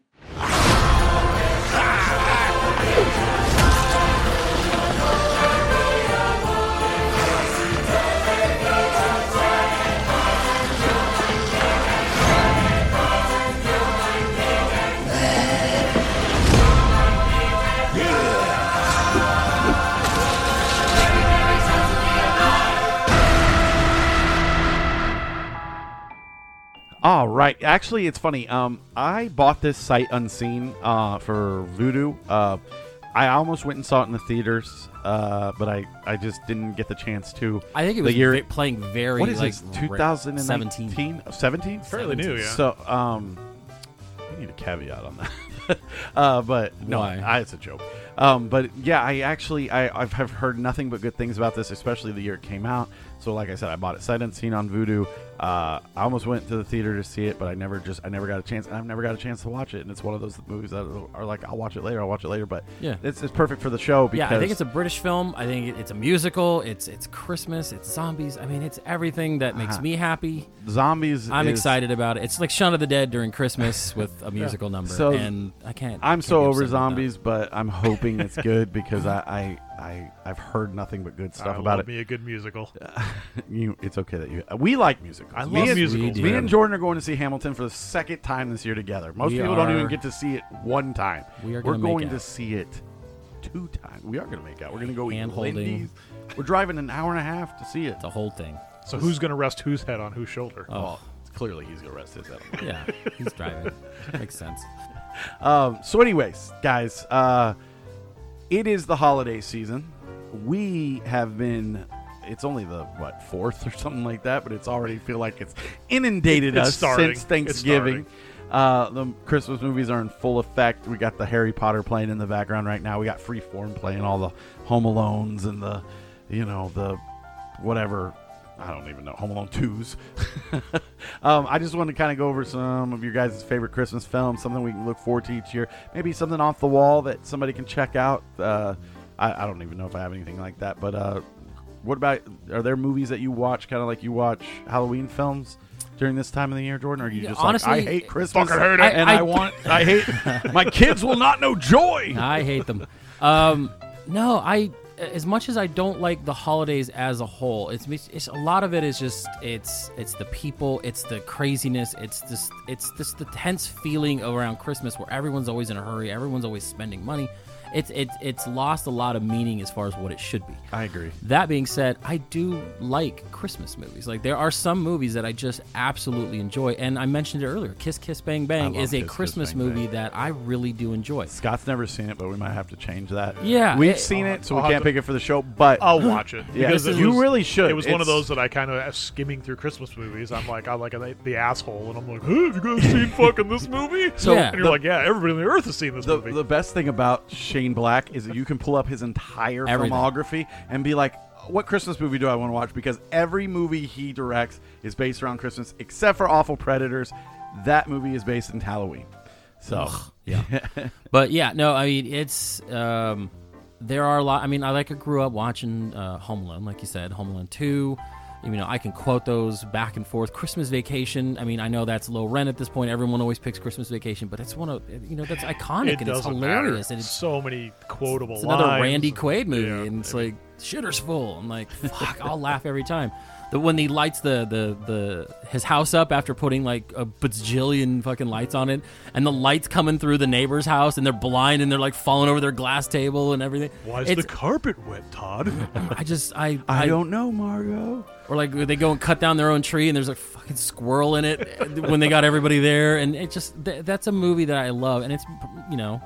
Actually, it's funny. Um, I bought this sight unseen uh, for Vudu. Uh, I almost went and saw it in the theaters, uh, but I, I just didn't get the chance to. I think it was the was year ve- playing very What is like this? 2017? 17? Fairly new, yeah. So, um, I need a caveat on that. uh, but no, Why? I, it's a joke. Um, but yeah, I actually I I've have heard nothing but good things about this, especially the year it came out. So, like I said, I bought it sight unseen on Vudu. Uh, I almost went to the theater to see it, but I never just I never got a chance. And I've never got a chance to watch it. And it's one of those movies that are like I'll watch it later. I'll watch it later. But Yeah. it's, it's perfect for the show because Yeah, I think it's a British film. I think it's a musical. It's it's Christmas. It's zombies. I mean, it's everything that makes Uh-huh. me happy. Zombies. I'm is- excited about it. It's like Shaun of the Dead during Christmas with a musical number, So and I can't. I'm can't so over upset about that. zombies, but I'm hoping it's good because I, I I I've heard nothing but good stuff I about love it. me a good musical. you, it's okay that you. We like musicals. I me love and, musicals, Me and Jordan are going to see Hamilton for the second time this year together. Most We people don't even get to see it one time. We are We're gonna make out. to see it two times. We are going to make out. We're going to go eat Hand-holding. Lindy's. We're driving an hour and a half to see it. The whole thing. So who's going to rest whose head on whose shoulder? Oh. Well, clearly he's going to rest his head. on Yeah, he's driving. Makes sense. Um, so, anyways, guys, uh, it is the holiday season. We have been. It's only the what fourth or something like that, but it's already feel like it's inundated It's us starting. since Thanksgiving. Uh, the Christmas movies are in full effect. We got the Harry Potter playing in the background right now. We got Freeform playing all the Home Alones and the, you know, the whatever. I don't even know Home Alone twos. um, I just want to kind of go over some of your guys' favorite Christmas films, something we can look forward to each year. Maybe something off the wall that somebody can check out. Uh, I, I don't even know if I have anything like that. But uh, what about? Are there movies that you watch, kind of like you watch Halloween films during this time of the year, Jordan? Or are you Yeah, just honestly, like I hate Christmas, fucking hate it. and I, I- want I hate my kids will not know joy. I hate them. Um, no, I as much as I don't like the holidays as a whole, it's, it's a lot of it is just it's it's the people, it's the craziness, it's just it's just the tense feeling around Christmas where everyone's always in a hurry, everyone's always spending money. It's it's it's lost a lot of meaning as far as what it should be. I agree. That being said, I do like Christmas movies. Like there are some movies that I just absolutely enjoy, and I mentioned it earlier. Kiss Kiss Bang Bang is a Kiss Kiss Christmas Bang Bang. movie that I really do enjoy. Scott's never seen it, but we might have to change that. Yeah, we've it- seen it, so we I'll have can't to- pick it for the show. But I'll watch it Yeah, because it you was- really should. It was one of those that I kind of skimming through Christmas movies. I'm like, I'm like a, the asshole, and I'm like, hey, have you guys seen fucking this movie? So- Yeah. and you're the- like, yeah, everybody on the earth has seen this The, movie. the best thing about Shane Black is that you can pull up his entire Everything. filmography and be like, what Christmas movie do I want to watch? Because every movie he directs is based around Christmas, except for Awful Predators. That movie is based in Halloween. So, Yeah. but yeah, no, I mean it's um there are a lot I mean I like I grew up watching uh Home Alone, like you said, Home Alone 2. You know, I can quote those back and forth. Christmas Vacation. I mean, I know that's low rent at this point. Everyone always picks Christmas Vacation, but it's one of you know that's iconic it and it's hilarious matter. and it's, so many quotable it's another. Randy Quaid movie, Yeah. and it's like shitter's full. I'm like, fuck, I'll laugh every time. The when he lights the, the the his house up after putting like a bajillion fucking lights on it, and the lights coming through the neighbor's house, and they're blind, and they're like falling over their glass table and everything. Why is It's- the carpet wet, Todd? I just I I don't know, Margot. or like they go and cut down their own tree and there's a fucking squirrel in it uh, when they got everybody there and it just th- that's a movie that I love and it's you know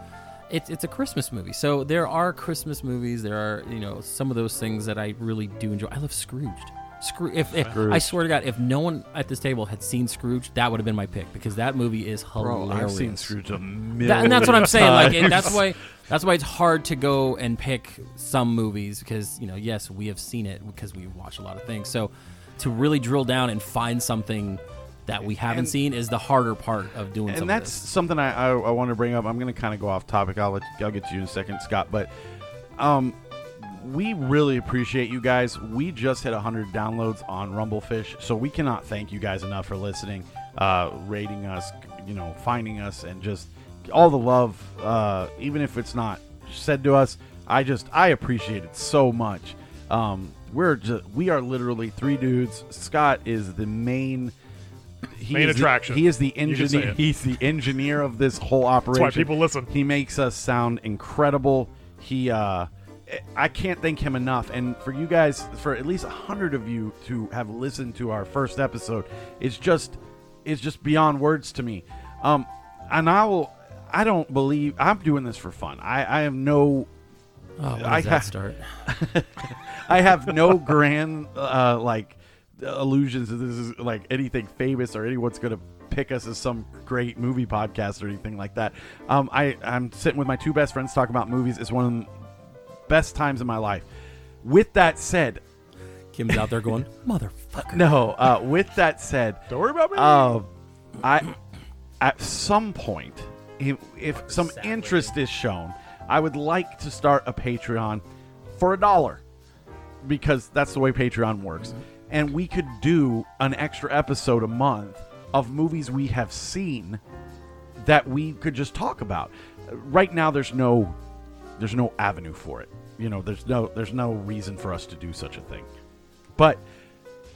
it's it's a Christmas movie so there are Christmas movies there are you know some of those things that I really do enjoy I love Scrooged Scroo- if, if Scrooge. I swear to God if no one at this table had seen Scrooge that would have been my pick because that movie is Bro, hilarious I've seen Scrooge a million that, and that's what I'm saying. Like, it, that's why that's why it's hard to go and pick some movies because you know, yes, we have seen it because we watch a lot of things. So to really drill down and find something that we haven't And- seen is the harder part of doing. some and of that's this. something I, I, I want to bring up. I'm going to kind of go off topic. I'll let I'll get to you in a second, Scott. But um, we really appreciate you guys. We just hit 100 downloads on Rumblefish, so we cannot thank you guys enough for listening, uh, rating us, you know, finding us, and just all the love. Uh, even if it's not said to us, I just I appreciate it so much. Um, we're just we are literally three dudes. Scott is the main. He Main is the- attraction. he is the You can say engineer. He's the engineer of this whole operation. That's why people listen. He makes us sound incredible. He, uh, I can't thank him enough. And for you guys, for at least a hundred of you to have listened to our first episode, it's just, it's just beyond words to me. Um, and I will, I don't believe I'm doing this for fun. I, I have no Oh, when does I that ha- start? I have no grand uh, like illusions that this is like anything famous or anyone's going to pick us as some great movie podcast or anything like that. Um, I I'm sitting with my two best friends talking about movies. It's one of best times in my life. With that said, Kim's out there going, motherfucker. No. Uh, with that said, Don't worry about me. uh, I at some point, if, if some interest is shown, I would like to start a Patreon for a dollar because that's the way Patreon works. And we could do an extra episode a month of movies we have seen that we could just talk about. Right now there's no there's no avenue for it. You know, there's no there's no reason for us to do such a thing. But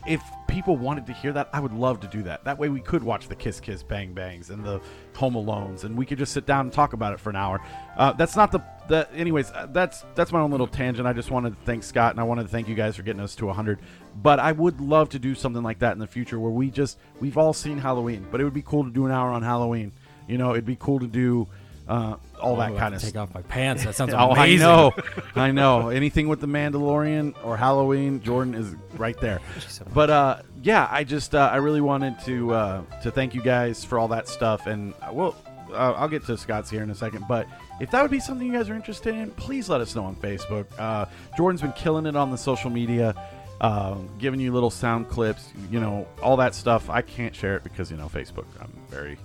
if people wanted to hear that, I would love to do that. That way we could watch the Kiss Kiss Bang Bangs and the Home Alones, and we could just sit down and talk about it for an hour. Uh, that's not the the. Anyways, uh, that's that's my own little tangent. I just wanted to thank Scott, and I wanted to thank you guys for getting us to 100. But I would love to do something like that in the future, where we just we've all seen Halloween, but it would be cool to do an hour on Halloween. You know, it'd be cool to do uh, all that Oh, I kind of take stuff. off my pants. That sounds Oh, amazing. I know, I know. Anything with the Mandalorian or Halloween, Jordan is right there. But uh, yeah, I just uh, I really wanted to uh, to thank you guys for all that stuff, and uh, well, uh, I'll get to Scott's here in a second. But if that would be something you guys are interested in, please let us know on Facebook. Uh, Jordan's been killing it on the social media. Uh, giving you little sound clips, you know, all that stuff. I can't share it because you know Facebook. I'm very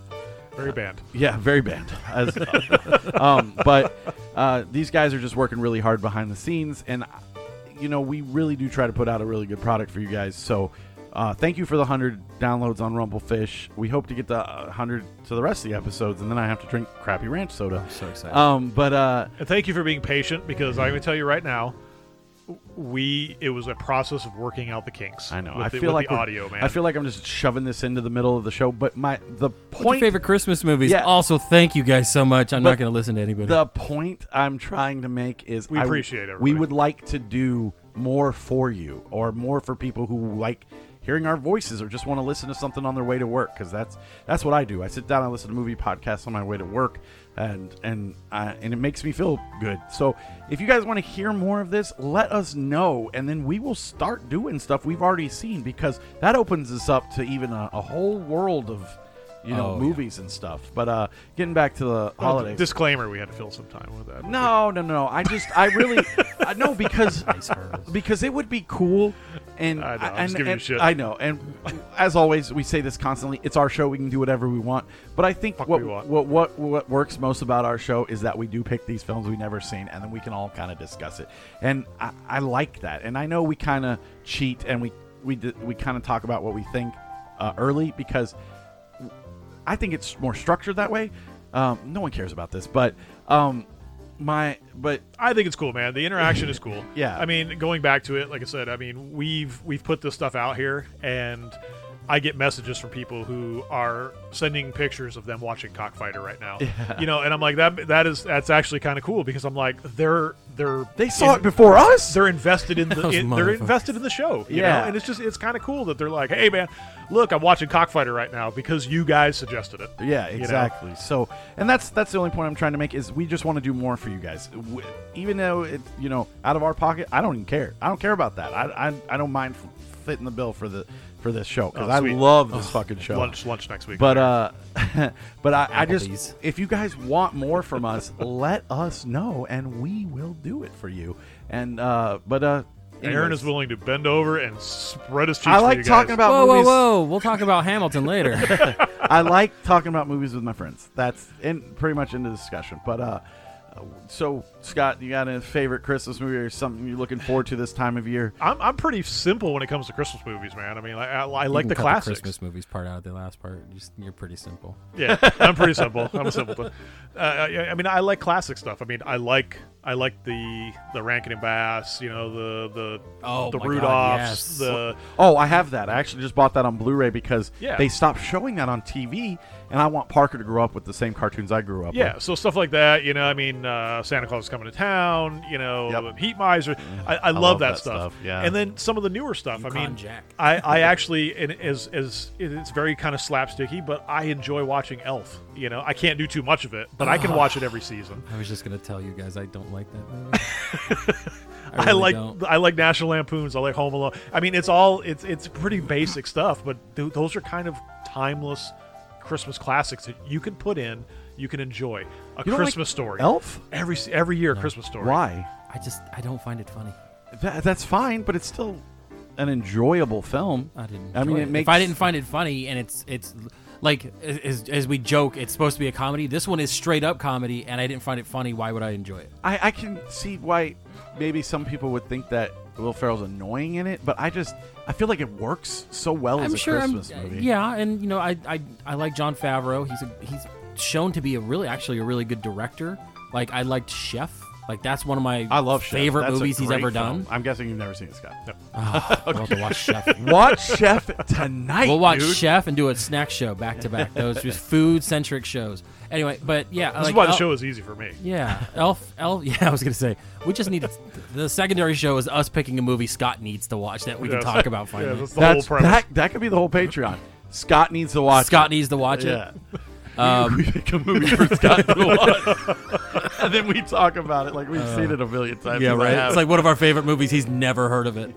Very banned. yeah, very banned. As, um, but uh, these guys are just working really hard behind the scenes, and you know we really do try to put out a really good product for you guys. So uh, thank you for the hundred downloads on Rumblefish. We hope to get the hundred to the rest of the episodes, and then I have to drink crappy ranch soda. I'm so excited. Um, but uh, And thank you for being patient because I'm going to tell you right now, we it was a process of working out the kinks. I know With I the, feel like the audio, man. I feel like I'm just shoving this into the middle of the show. But my the What's your point favorite Christmas movies? Yeah. Also, thank you guys so much. I'm But not going to listen to anybody. The point I'm trying to make is We I- appreciate We would like to do more for you, or more for people who like hearing our voices, or just want to listen to something on their way to work. Because that's that's what I do. I sit down and listen to movie podcasts on my way to work, and and uh, and it makes me feel good. So if you guys want to hear more of this, let us know, and then we will start doing stuff we've already seen because that opens us up to even a, a whole world of. You know, Oh, yeah. movies and stuff. But uh getting back to the Well, holidays. Disclaimer: We had to fill some time with that. No, no, no. I just, I really, I know because because it would be cool, and I know, I'm and, just giving you and- shit. I know, and as always, we say this constantly. It's our show; we can do whatever we want. But I think Fuck what, we want. what what what works most about our show is that we do pick these films we've never seen, and then we can all kind of discuss it. And I, I like that. And I know we kind of cheat, and we we d- we kind of talk about what we think uh, early because I think it's more structured that way. Um, no one cares about this, but um, my but I think it's cool, man. The interaction is cool. Yeah. I mean, going back to it, like I said, I mean, we've we've put this stuff out here, and I get messages from people who are sending pictures of them watching Cockfighter right now. You know, and I'm like, that that is that's actually kind of cool because I'm like, they're they're they saw it before us. They're invested in the in, they're invested in the show. You Yeah. know? and it's just it's kind of cool that they're like, hey man, look, I'm watching Cockfighter right now because you guys suggested it. Yeah, You know? exactly. So, and that's that's the only point I'm trying to make is we just want to do more for you guys. W- Even though it, you know, out of our pocket, I don't even care. I don't care about that. I I, I don't mind fitting the bill for the for this show because Oh, I love this fucking show. Lunch lunch next week. But uh, but I, I just Applebee's. if you guys want more from us, let us know and we will do it for you. And uh, but uh, Aaron is willing to bend over and spread his cheeks. I for like you talking guys. about whoa, whoa, movies. whoa! We'll talk about Hamilton later. I like talking about movies with my friends. That's in pretty much into the discussion. But uh, so Scott, you got a favorite Christmas movie or something you're looking forward to this time of year? I'm, I'm pretty simple when it comes to Christmas movies, man. I mean, I, I, I like the cut classics. Christmas movies part out of the last part. Just, you're pretty simple. yeah, I'm pretty simple. I'm a simpleton. Uh, I, I mean, I like classic stuff. I mean, I like I like the the Rankin and Bass. You know, the the Oh the my God, Rudolphs. yes. The Oh, I have that. I actually just bought that on Blu-ray because Yeah. they stopped showing that on TV, and I want Parker to grow up with the same cartoons I grew up yeah, with. so stuff like that. You know, I mean, uh, Santa Claus is coming to town. You know, Yep. Heat Miser. I, I, love, love that, that stuff. stuff, yeah. and then some of the newer stuff. I mean, Jack. I, I actually and as as it's very kind of slapsticky, but I enjoy watching Elf. You know, I can't do too much of it, but I can watch it every season. I was just gonna tell you guys I don't like that movie. I, really like don't. I like National Lampoons. I like Home Alone. I mean, it's all it's it's pretty basic stuff, but th- those are kind of timeless Christmas classics that you can put in, you can enjoy. A You don't like Christmas story. Elf? every every year, a Christmas story. Why? I just I don't find it funny. That, that's fine, but it's still an enjoyable film. I didn't. I mean, enjoy it makes. if I didn't find it funny, and it's it's like as, as we joke, it's supposed to be a comedy. This one is straight up comedy, and I didn't find it funny. Why would I enjoy it? I, I can see why maybe some people would think that Will Ferrell's annoying in it, but I just I feel like it works so well as I'm a sure. I'm, Christmas movie. yeah, and you know, I, I I like Jon Favreau. He's a, he's shown to be a really actually a really good director. Like I liked Chef. Like that's one of my I love Chef. favorite That's a movies he's great ever film. done. I'm guessing you've never seen it, Scott. Oh, we'll have to watch Chef. Watch Chef tonight. We'll watch dude. Chef and do a snack show back to back. Those just food centric shows. Anyway, but yeah, This like, is why the show is easy for me. Yeah, Elf, Elf. Yeah, I was gonna say we just need the secondary show is us picking a movie Scott needs to watch that we can Yes. talk about Yeah, finally. that's the That's, whole premise. that that could be the whole Patreon. Scott needs to watch. Scott it. needs to watch it. Yeah. Um, we pick a movie for Scott to watch, and then we talk about it like we've seen it a million times. yeah, 'cause I right. It's like one of our favorite movies. He's never heard of it.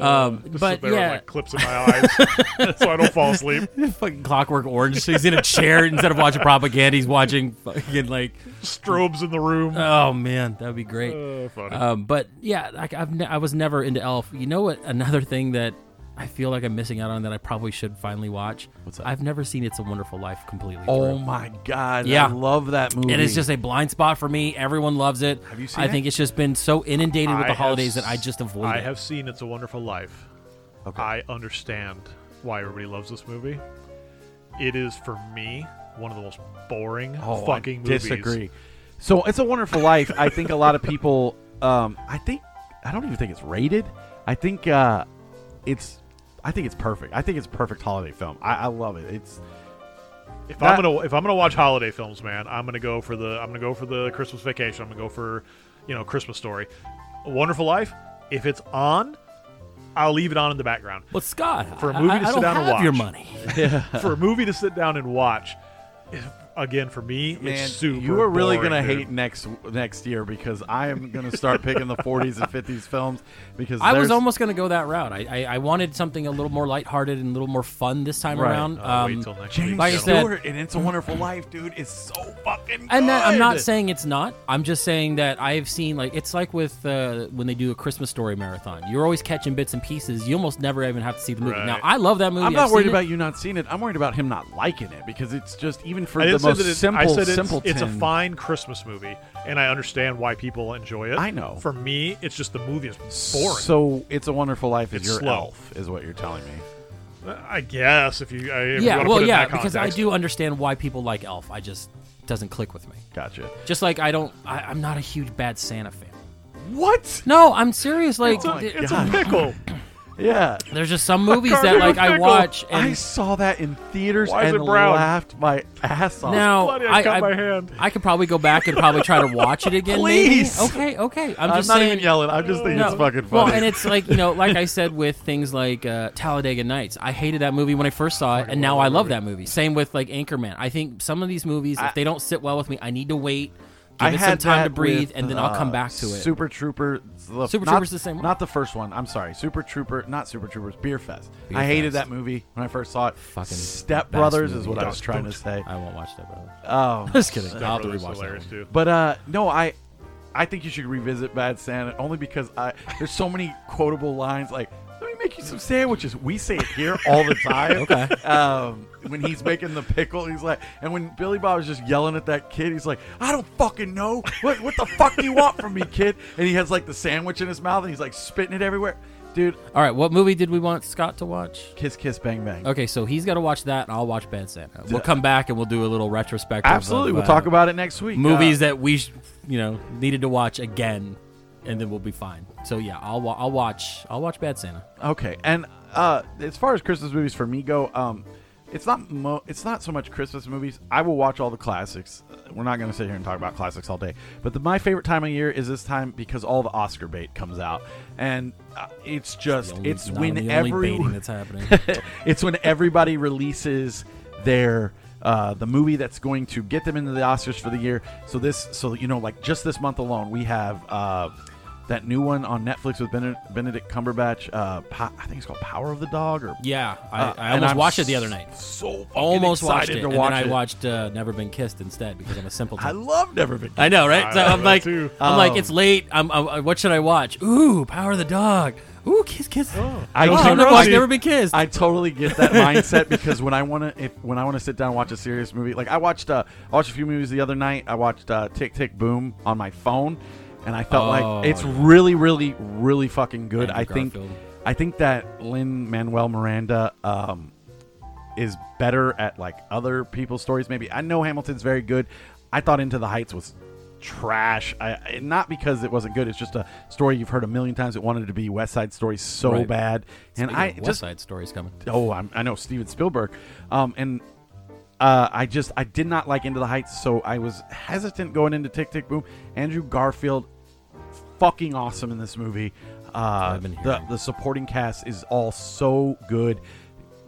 Um, Just but sit there yeah, with like clips in my eyes, so I don't fall asleep. fucking Clockwork Orange. So he's in a chair instead of watching propaganda. He's watching fucking like. Strobes in the room. Oh man, that'd be great. Uh, funny. Um, but yeah, like I've ne- I was never into Elf. You know what? Another thing that I feel like I'm missing out on that I probably should finally watch. What's that? I've never seen It's a Wonderful Life completely. oh through. my god, Yeah. I love that movie. And it's just a blind spot for me. Everyone loves it. Have you seen I it? think it's just been so inundated with the holidays s- that I just avoid it. I it. have seen It's a Wonderful Life. Okay. I understand why everybody loves this movie. It is for me one of the most boring oh, fucking I movies. disagree. So it's a Wonderful Life. I think a lot of people. Um, I think I don't even think it's rated. I think uh, it's. I think it's perfect. I think it's a perfect holiday film. I, I love it. It's If That- I'm gonna if I'm gonna watch holiday films, man, I'm gonna go for the I'm gonna go for the Christmas Vacation. I'm gonna go for you know Christmas Story, A Wonderful Life. If it's on, I'll leave it on in the background. but Scott, For a movie I, to I sit don't down and watch, your watch. money. for a movie to sit down and watch, if- again for me, man, it's super. you are really boring, gonna dude. hate next next year because I am gonna start picking the 40s and 50s films because I was almost going to go that route. I, I, I wanted something a little more lighthearted and a little more fun this time Right. around. Wait Um, till next James week. like I said- Stewart and It's a Wonderful Life, dude. It's so fucking good. And that, I'm not saying it's not. I'm just saying that I've seen like it's like with uh, when they do a Christmas story marathon. You're always catching bits and pieces. You almost never even have to see the movie. Right. Now I love that movie. I'm not I've worried seen it. about you not seeing it. I'm worried about him not liking it because it's just even for I the didn't say most that it- simple, I said it's, it's a fine Christmas movie, and I understand why people enjoy it. I know. For me, it's just the movie is boring. So it's a Wonderful Life is It's your slow. elf, is what you're telling me. Uh, I guess if you, I, if you Yeah, wanna well, put it in yeah, that because I do understand why people like Elf. I just doesn't click with me. Gotcha. Just like I don't, I, I'm not a huge Bad Santa fan. What? No, I'm serious. Like, It's a, th- it's a pickle. Yeah. there's just some movies that like I Pickle. watch I saw that in theaters Why is and it brown? laughed my ass off. now Bloody, I I, cut I, my hand. I could probably go back and probably try to watch it again. Please. maybe. Okay, okay. I'm, I'm, just not saying, even yelling. I'm just thinking No. it's fucking Well, and it's like you know, like I said with things like uh, Talladega Nights. I hated that movie when I first saw it, and now I love that movie. Same with like Anchorman. I think some of these movies, I- if they don't sit well with me, I need to wait, give I it had some time to breathe, with, and then I'll come uh, back to it. Super Trooper. the- Super not- Trooper's the same one? Not the first one. I'm sorry. Super Trooper, not Super Troopers. Beer Fest. Beer I hated Fest. that movie when I first saw it. Fucking Step best Brothers is what I was trying to say. I won't watch that, brother. Oh, Just kidding. Step I'll have to Brothers rewatch is that. one. too. But uh, no, I, I think you should revisit Bad Santa only because I there's so many quotable lines like. Me make you some sandwiches. We say it here all the time. Okay. Um, when he's making the pickle, he's like, and when Billy Bob is just yelling at that kid, he's like, "I don't fucking know. What what the fuck do you want from me, kid?" And he has like the sandwich in his mouth, and he's like spitting it everywhere. Dude, All right, what movie did we want Scott to watch? kiss, kiss, bang, bang. Okay, so he's got to watch that, and I'll watch Bad Santa. We'll come back and we'll do a little retrospective. Absolutely, of, we'll uh, talk about it next week. movies Uh, that we, sh- you know, needed to watch again, and then we'll be fine. So yeah, I'll wa- I'll watch I'll watch Bad Santa. Okay, and uh, as far as Christmas movies for me go, um, it's not mo- it's not so much Christmas movies. I will watch all the classics. We're not going to sit here and talk about classics all day, but the, my favorite time of year is this time because all the Oscar bait comes out, and uh, it's just The only- it's when every that's happening. it's when everybody releases their uh, the movie that's going to get them into the Oscars for the year. So this, so you know, like just this month alone, we have uh, that new one on Netflix with Benedict, Cumberbatch. Uh, po- I think it's called Power of the Dog. Or Yeah, I, Uh, I almost I'm watched it the other night. So Almost watched it, to and watch then I watched uh, Never Been Kissed instead because I'm a simpleton. I love Never Been. Kissed. I know, right? I So I'm like, too. I'm like, Um, it's late. I'm, i what should I watch? Ooh, Power of the Dog. Ooh, kiss, kiss. I, Oh, totally- never, I've never been kissed. I totally get that mindset because when I want to, if when I want to sit down and watch a serious movie, like I watched, uh, I watched a few movies the other night. I watched uh, Tick Tick Boom on my phone, and I felt Oh, like it's yeah. really, really, really fucking good. Andrew I think, Garfield. I think that Lin Manuel Miranda um, is better at like other people's stories. Maybe I know Hamilton's very good. I thought Into the Heights was trash. I, I- not because it wasn't good. It's just a story you've heard a million times. It wanted to be West Side Story so Right. bad, and Speaking I of West just Side Story's coming. Oh, I'm, I know Steven Spielberg, um, and uh, I just I did not like Into the Heights, so I was hesitant going into Tick Tick Boom. Andrew Garfield, fucking awesome in this movie. Uh, the the supporting cast is all so good.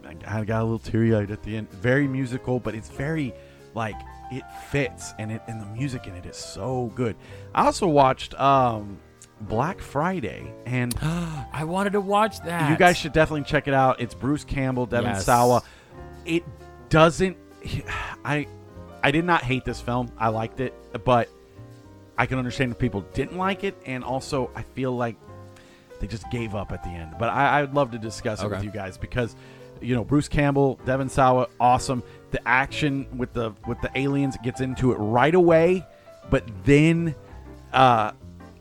I, I got a little teary eyed at the end. Very musical, but it's very like it fits, and it and the music in it is so good. I also watched um, Black Friday, and I wanted to watch that. you guys should definitely check it out. It's Bruce Campbell, Devon Yes. Sawa. It doesn't. I I did not hate this film. I liked it, but I can understand if people didn't like it, and also I feel like they just gave up at the end. But I, I'd love to discuss it with you guys because you know Bruce Campbell, Devon Sawa, awesome. The action with the with the aliens gets into it right away, but then uh,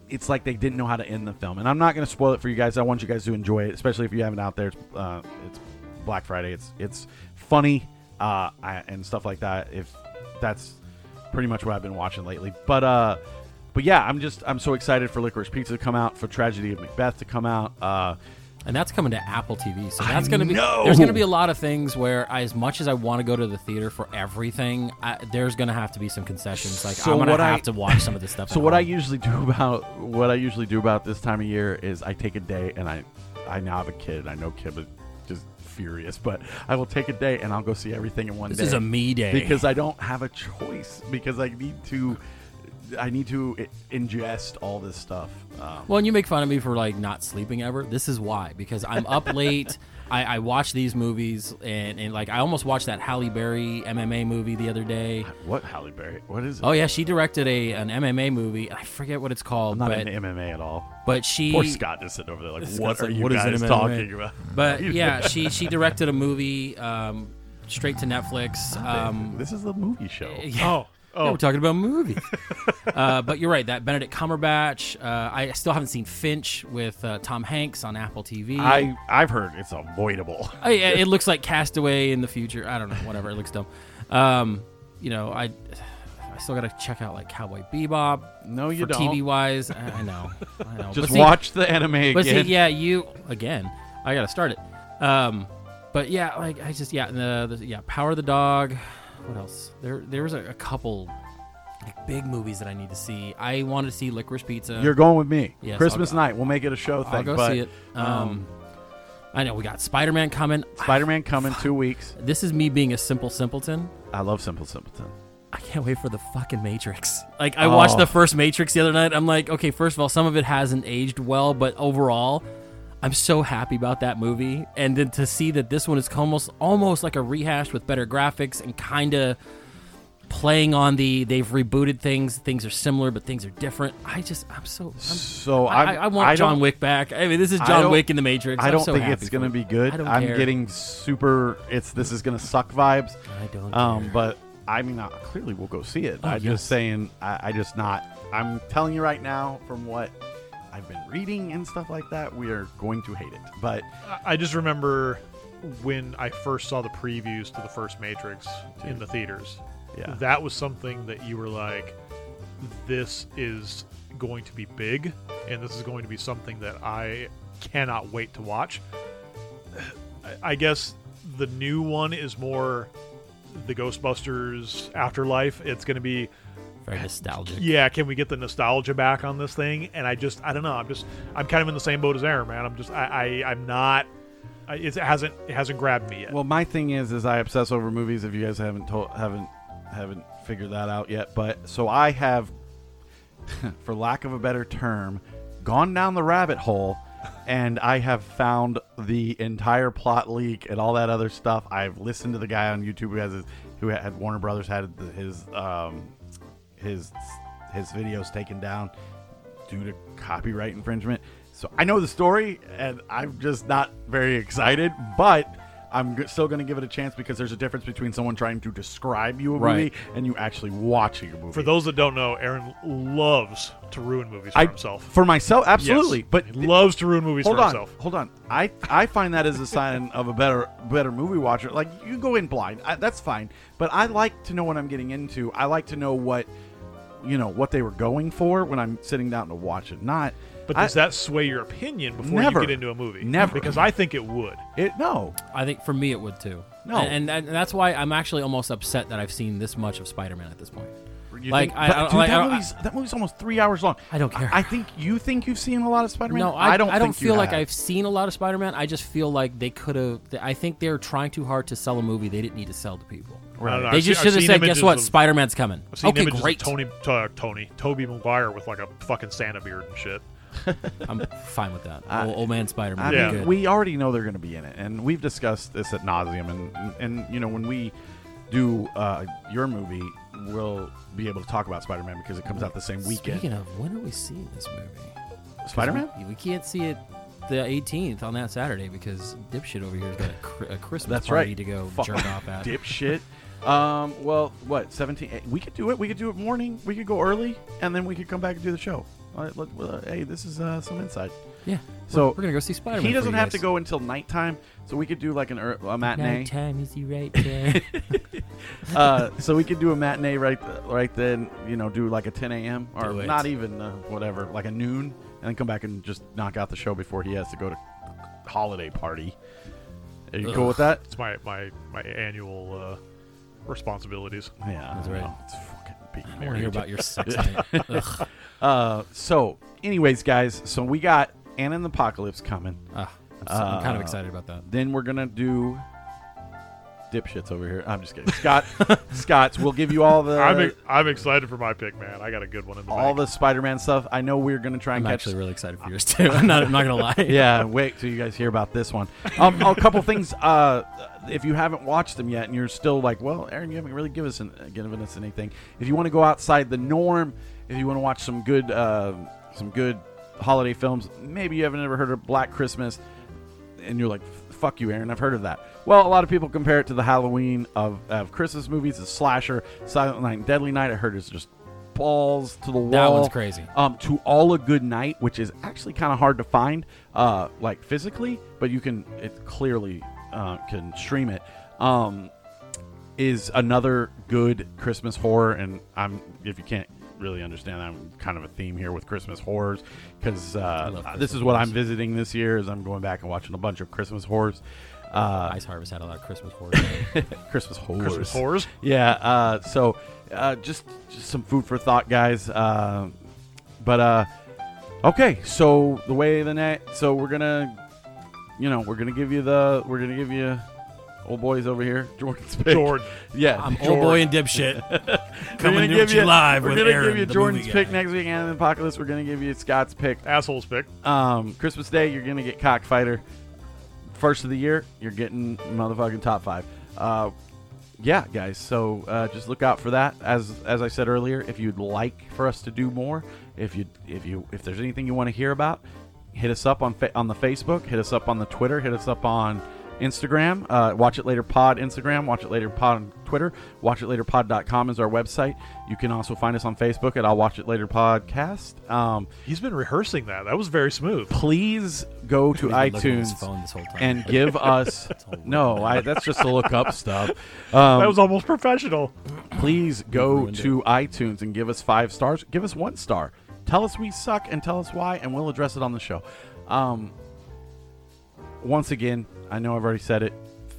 it's like they didn't know how to end the film. And I'm not going to spoil it for you guys. I want you guys to enjoy it, especially if you haven't out there. It's, uh, it's Black Friday. It's it's funny uh, I, and stuff like that. If that's pretty much what I've been watching lately. But uh, but yeah, I'm just I'm so excited for Licorice Pizza to come out, for Tragedy of Macbeth to come out. Uh, and that's coming to Apple TV. So that's going to be know. there's going to be a lot of things where, I, as much as I want to go to the theater for everything, I, there's going to have to be some concessions. Like So I'm going to I- have to watch some of this stuff. So at what I usually do about what I usually do about this time of year is I take a day and I I now have a kid. I know kid is just furious, but I will take a day and I'll go see everything in one This day. is a me day. because I don't have a choice because I need to I need to i- ingest all this stuff. Um, Well, and you make fun of me for like not sleeping ever. This is why because I'm up late. I, I watch these movies and, and like I almost watched that Halle Berry MMA movie the other day. what Halle Berry? What is it? Oh yeah, she directed a an MMA movie. I forget what it's called, I'm not but into MMA at all. but she Poor Scott just sitting over there like, Scott's what are like, you "What is guys an MMA?" talking about? But yeah, she she directed a movie um, straight to Netflix. Um, this is a movie show. Oh, Oh, we're talking about movies. uh, but you're right. That Benedict Cumberbatch. Uh, I still haven't seen Finch with uh, Tom Hanks on Apple TV. I I've heard it's avoidable. Yeah, it looks like Castaway in the future. I don't know. Whatever. It looks dumb. Um, you know, I I still got to check out like Cowboy Bebop. No, you for don't. TV wise. I, I know. I know. Just see- watch the anime again. But see, yeah, you again. I got to start it. Um, but yeah, like I just yeah the, the yeah Power of the Dog. What else? There there was a, a couple like, big movies that I need to see. I want to see Licorice Pizza. You're going with me. Yes, Christmas I'll- night. We'll make it a show thing. I'll go but, see it. Um, I know we got Spider Man coming. Spider Man coming two weeks. This is me being a simple simpleton. I love Simple Simpleton. I can't wait for the fucking Matrix. Like I watched Oh. the first Matrix the other night. I'm like, okay, first of all, some of it hasn't aged well, but overall, I'm so happy about that movie. And then to see that this one is almost almost like a rehash with better graphics and kind of playing on the they've rebooted things. Things are similar, but things are different. I just I'm so I'm, So I, I'm- I, want I John Wick back. I mean, this is John Wick in the Matrix. I don't so think it's going to it. be good. I don't I'm care. getting super. It's this is going to suck vibes. I don't Um, care. but I mean, uh, clearly we'll go see it. Oh, I'm yes. just saying. I, I just not. I'm telling you right now, from what I've been reading and stuff like that, we are going to hate it. But I just remember when I first saw the previews to the first Matrix in the theaters. Yeah. That was something that you were like, this is going to be big, and this is going to be something that I cannot wait to watch. I- I guess the new one is more the Ghostbusters Afterlife. It's going to be Very nostalgic. yeah, can we get the nostalgia back on this thing? And I just, I don't know. I'm just, I'm kind of in the same boat as Aaron, man. I'm just, I, I I'm not. I, it hasn't, it hasn't grabbed me yet. well, my thing is, is I obsess over movies. If you guys haven't told, haven't haven't figured that out yet, but so I have, for lack of a better term, gone down the rabbit hole. And I have found the entire plot leak and all that other stuff. I've listened to the guy on YouTube who has his, who had Warner Brothers had his um, his his videos taken down due to copyright infringement. So I know the story, and I'm just not very excited, but. I'm g- still going to give it a chance because there's a difference between someone trying to describe you a Right. movie and you actually watching a movie. For those that don't know, Aaron loves to ruin movies for I, himself. For myself, absolutely. Yes. But he loves to ruin movies hold for on, himself. hold on. I I find that as a sign of a better better movie watcher. Like you go in blind, I, that's fine. But I like to know what I'm getting into. I like to know what you know what they were going for when I'm sitting down to watch it. Not, But I- does that sway your opinion before Never. you get into a movie? Never. Because I think it would. it no. I think for me it would too. No. and, and, and that's why I'm actually almost upset that I've seen this much of Spider-Man at this point. You like think- I, but, I, dude, like, that I- movie's that movie's almost three hours long. I don't care. I, think you think you've seen a lot of Spider-Man. No, I, don't. I don't think you feel like have. I've seen a lot of Spider-Man. I just feel like they could have. I think they're trying too hard to sell a movie they didn't need to sell to people. I don't know. They I've just seen- should I've have said, "Guess what? of- Spider-Man's coming." I've seen okay, images great. of Tony, uh, Tony, Tobey Maguire with like a fucking Santa beard and shit. I'm fine with that. I- old, old man Spider-Man. I mean, be good. we already know they're going to be in it, and we've discussed this at nauseum. And and you know, when we do uh, your movie, we'll be able to talk about Spider-Man because it comes out the same weekend. Speaking of, when are we seeing this movie? 'Cause Spider-Man? We, we can't see it the 18th on that Saturday because dipshit over here has got a, cr- a Christmas That's party right. to go Fuck. jerk off at. Dipshit. Um. Well, what? Seventeen. eh, We could do it. We could do it morning. We could go early, and then we could come back and do the show. All right, let, well, uh, hey, this is uh, some insight. Yeah. So we're, we're gonna go see Spider-Man. He doesn't have guys. to go until nighttime, so we could do like an ear- a matinee. Nighttime is the right there? uh, so we could do a matinee right right then. You know, do like a 10 a.m. or not even uh, whatever, like a noon, and then come back and just knock out the show before he has to go to holiday party. Are you cool with that? It's my my my annual uh, responsibilities. Yeah, That's right. know. It's fucking being I want to married. hear about your sex night. Ugh. Uh, so, anyways, guys, so we got Anna and the Apocalypse coming. Ah, I'm, so- I'm kind of Uh, excited about that. Then we're gonna do dipshits over here. I'm just kidding. Scott, Scott's. We'll give you all the I'm ex- I'm excited for my pick, man. I got a good one in the all bank. the Spider-Man stuff. I know we're gonna try I'm and catch. actually really excited for yours too. I'm not. I'm not gonna lie. yeah, wait till you guys hear about this one. Um, a couple things. Uh, if you haven't watched them yet, and you're still like, well, Aaron, you haven't really given us an, given us anything. If you want to go outside the norm, if you want to watch some good uh, some good holiday films, maybe you haven't ever heard of Black Christmas, and you're like, fuck you, Aaron, I've heard of that. Well, a lot of people compare it to the Halloween of, of Christmas movies, the slasher, Silent Night, and Deadly Night. I heard it's just balls to the wall. That one's crazy. Um, to All a Good Night, which is actually kind of hard to find, uh, like physically, but you can it clearly uh, can stream it. Um, is another good Christmas horror, and I'm if you can't really understand that, I'm kind of a theme here with Christmas horrors because uh, this is what I'm visiting this year. Is I'm going back and watching a bunch of Christmas horrors. Uh, Ice Harvest had a lot of Christmas horror. Christmas horrors. Christmas horrors. Yeah. Uh, so uh, just just some food for thought, guys. Uh, but uh, okay. So the way the net. So we're gonna, you know, we're gonna give you the. We're gonna give you. Old boys over here, Jordan's pick. Jordan. Yeah, I'm Jordan. old boy and dipshit. We're Coming gonna give you live We're with gonna Aaron, give you the Jordan's movie pick guy. next week, and the apocalypse. We're gonna give you Scott's pick. Assholes pick. Um, Christmas Day, you're gonna get Cockfighter. First of the year, you're getting motherfucking top five. Uh, yeah, guys. So uh, just look out for that. As as I said earlier, if you'd like for us to do more, if you if you if there's anything you want to hear about, hit us up on fa- on the Facebook, hit us up on the Twitter, hit us up on Instagram. Uh, watch it later pod Instagram. Watch it later pod on Twitter. Watch it later pod.com is our website. You can also find us on Facebook at I'll Watch It Later podcast. Um, He's been rehearsing that. That was very smooth. please go to He's been looking at his iTunes phone this whole time. and give us no I, that's just to look up stuff um, that was almost professional. please go ruined to itunes and give us five stars give us one star tell us we suck and tell us why and we'll address it on the show um, once again i know i've already said it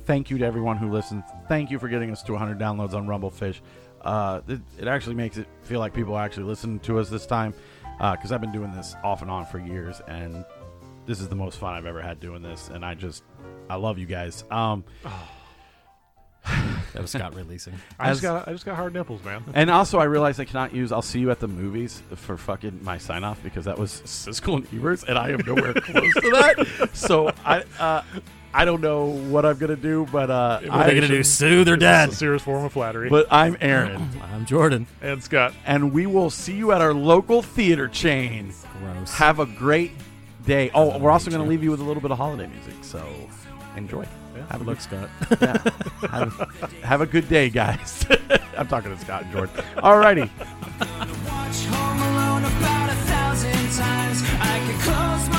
thank you to everyone who listens thank you for getting us to 100 downloads on rumblefish uh, it, it actually makes it feel like people actually listen to us this time because i've been doing this off and on for years and this is the most fun i've ever had doing this and i just i love you guys um, that was Scott releasing. I just got I just got hard nipples, man. And also, I realized I cannot use "I'll see you at the movies" for fucking my sign off because that was Siskel and Ebert, and I am nowhere close to that. So I, uh, I don't know what I'm gonna do, but uh, What are they I- gonna do? Sue their It's dad? a serious form of flattery. But I'm Aaron, I'm Jordan. and Scott. and we will see you at our local theater chain. Gross. Have a great day. Oh, we're also going to leave you with a little bit of holiday music, so enjoy. Have a Look, Scott. yeah. have, have a good day, guys. I'm talking to Scott and Jordan. Alrighty. Watch Home Alone about a thousand times. I could close my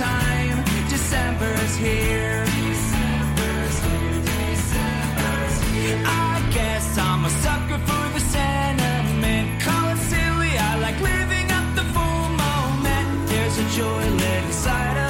time. December's here. I guess I'm a sucker for the sentiment. Call it silly. I like living up the full moment. There's a joy lit inside of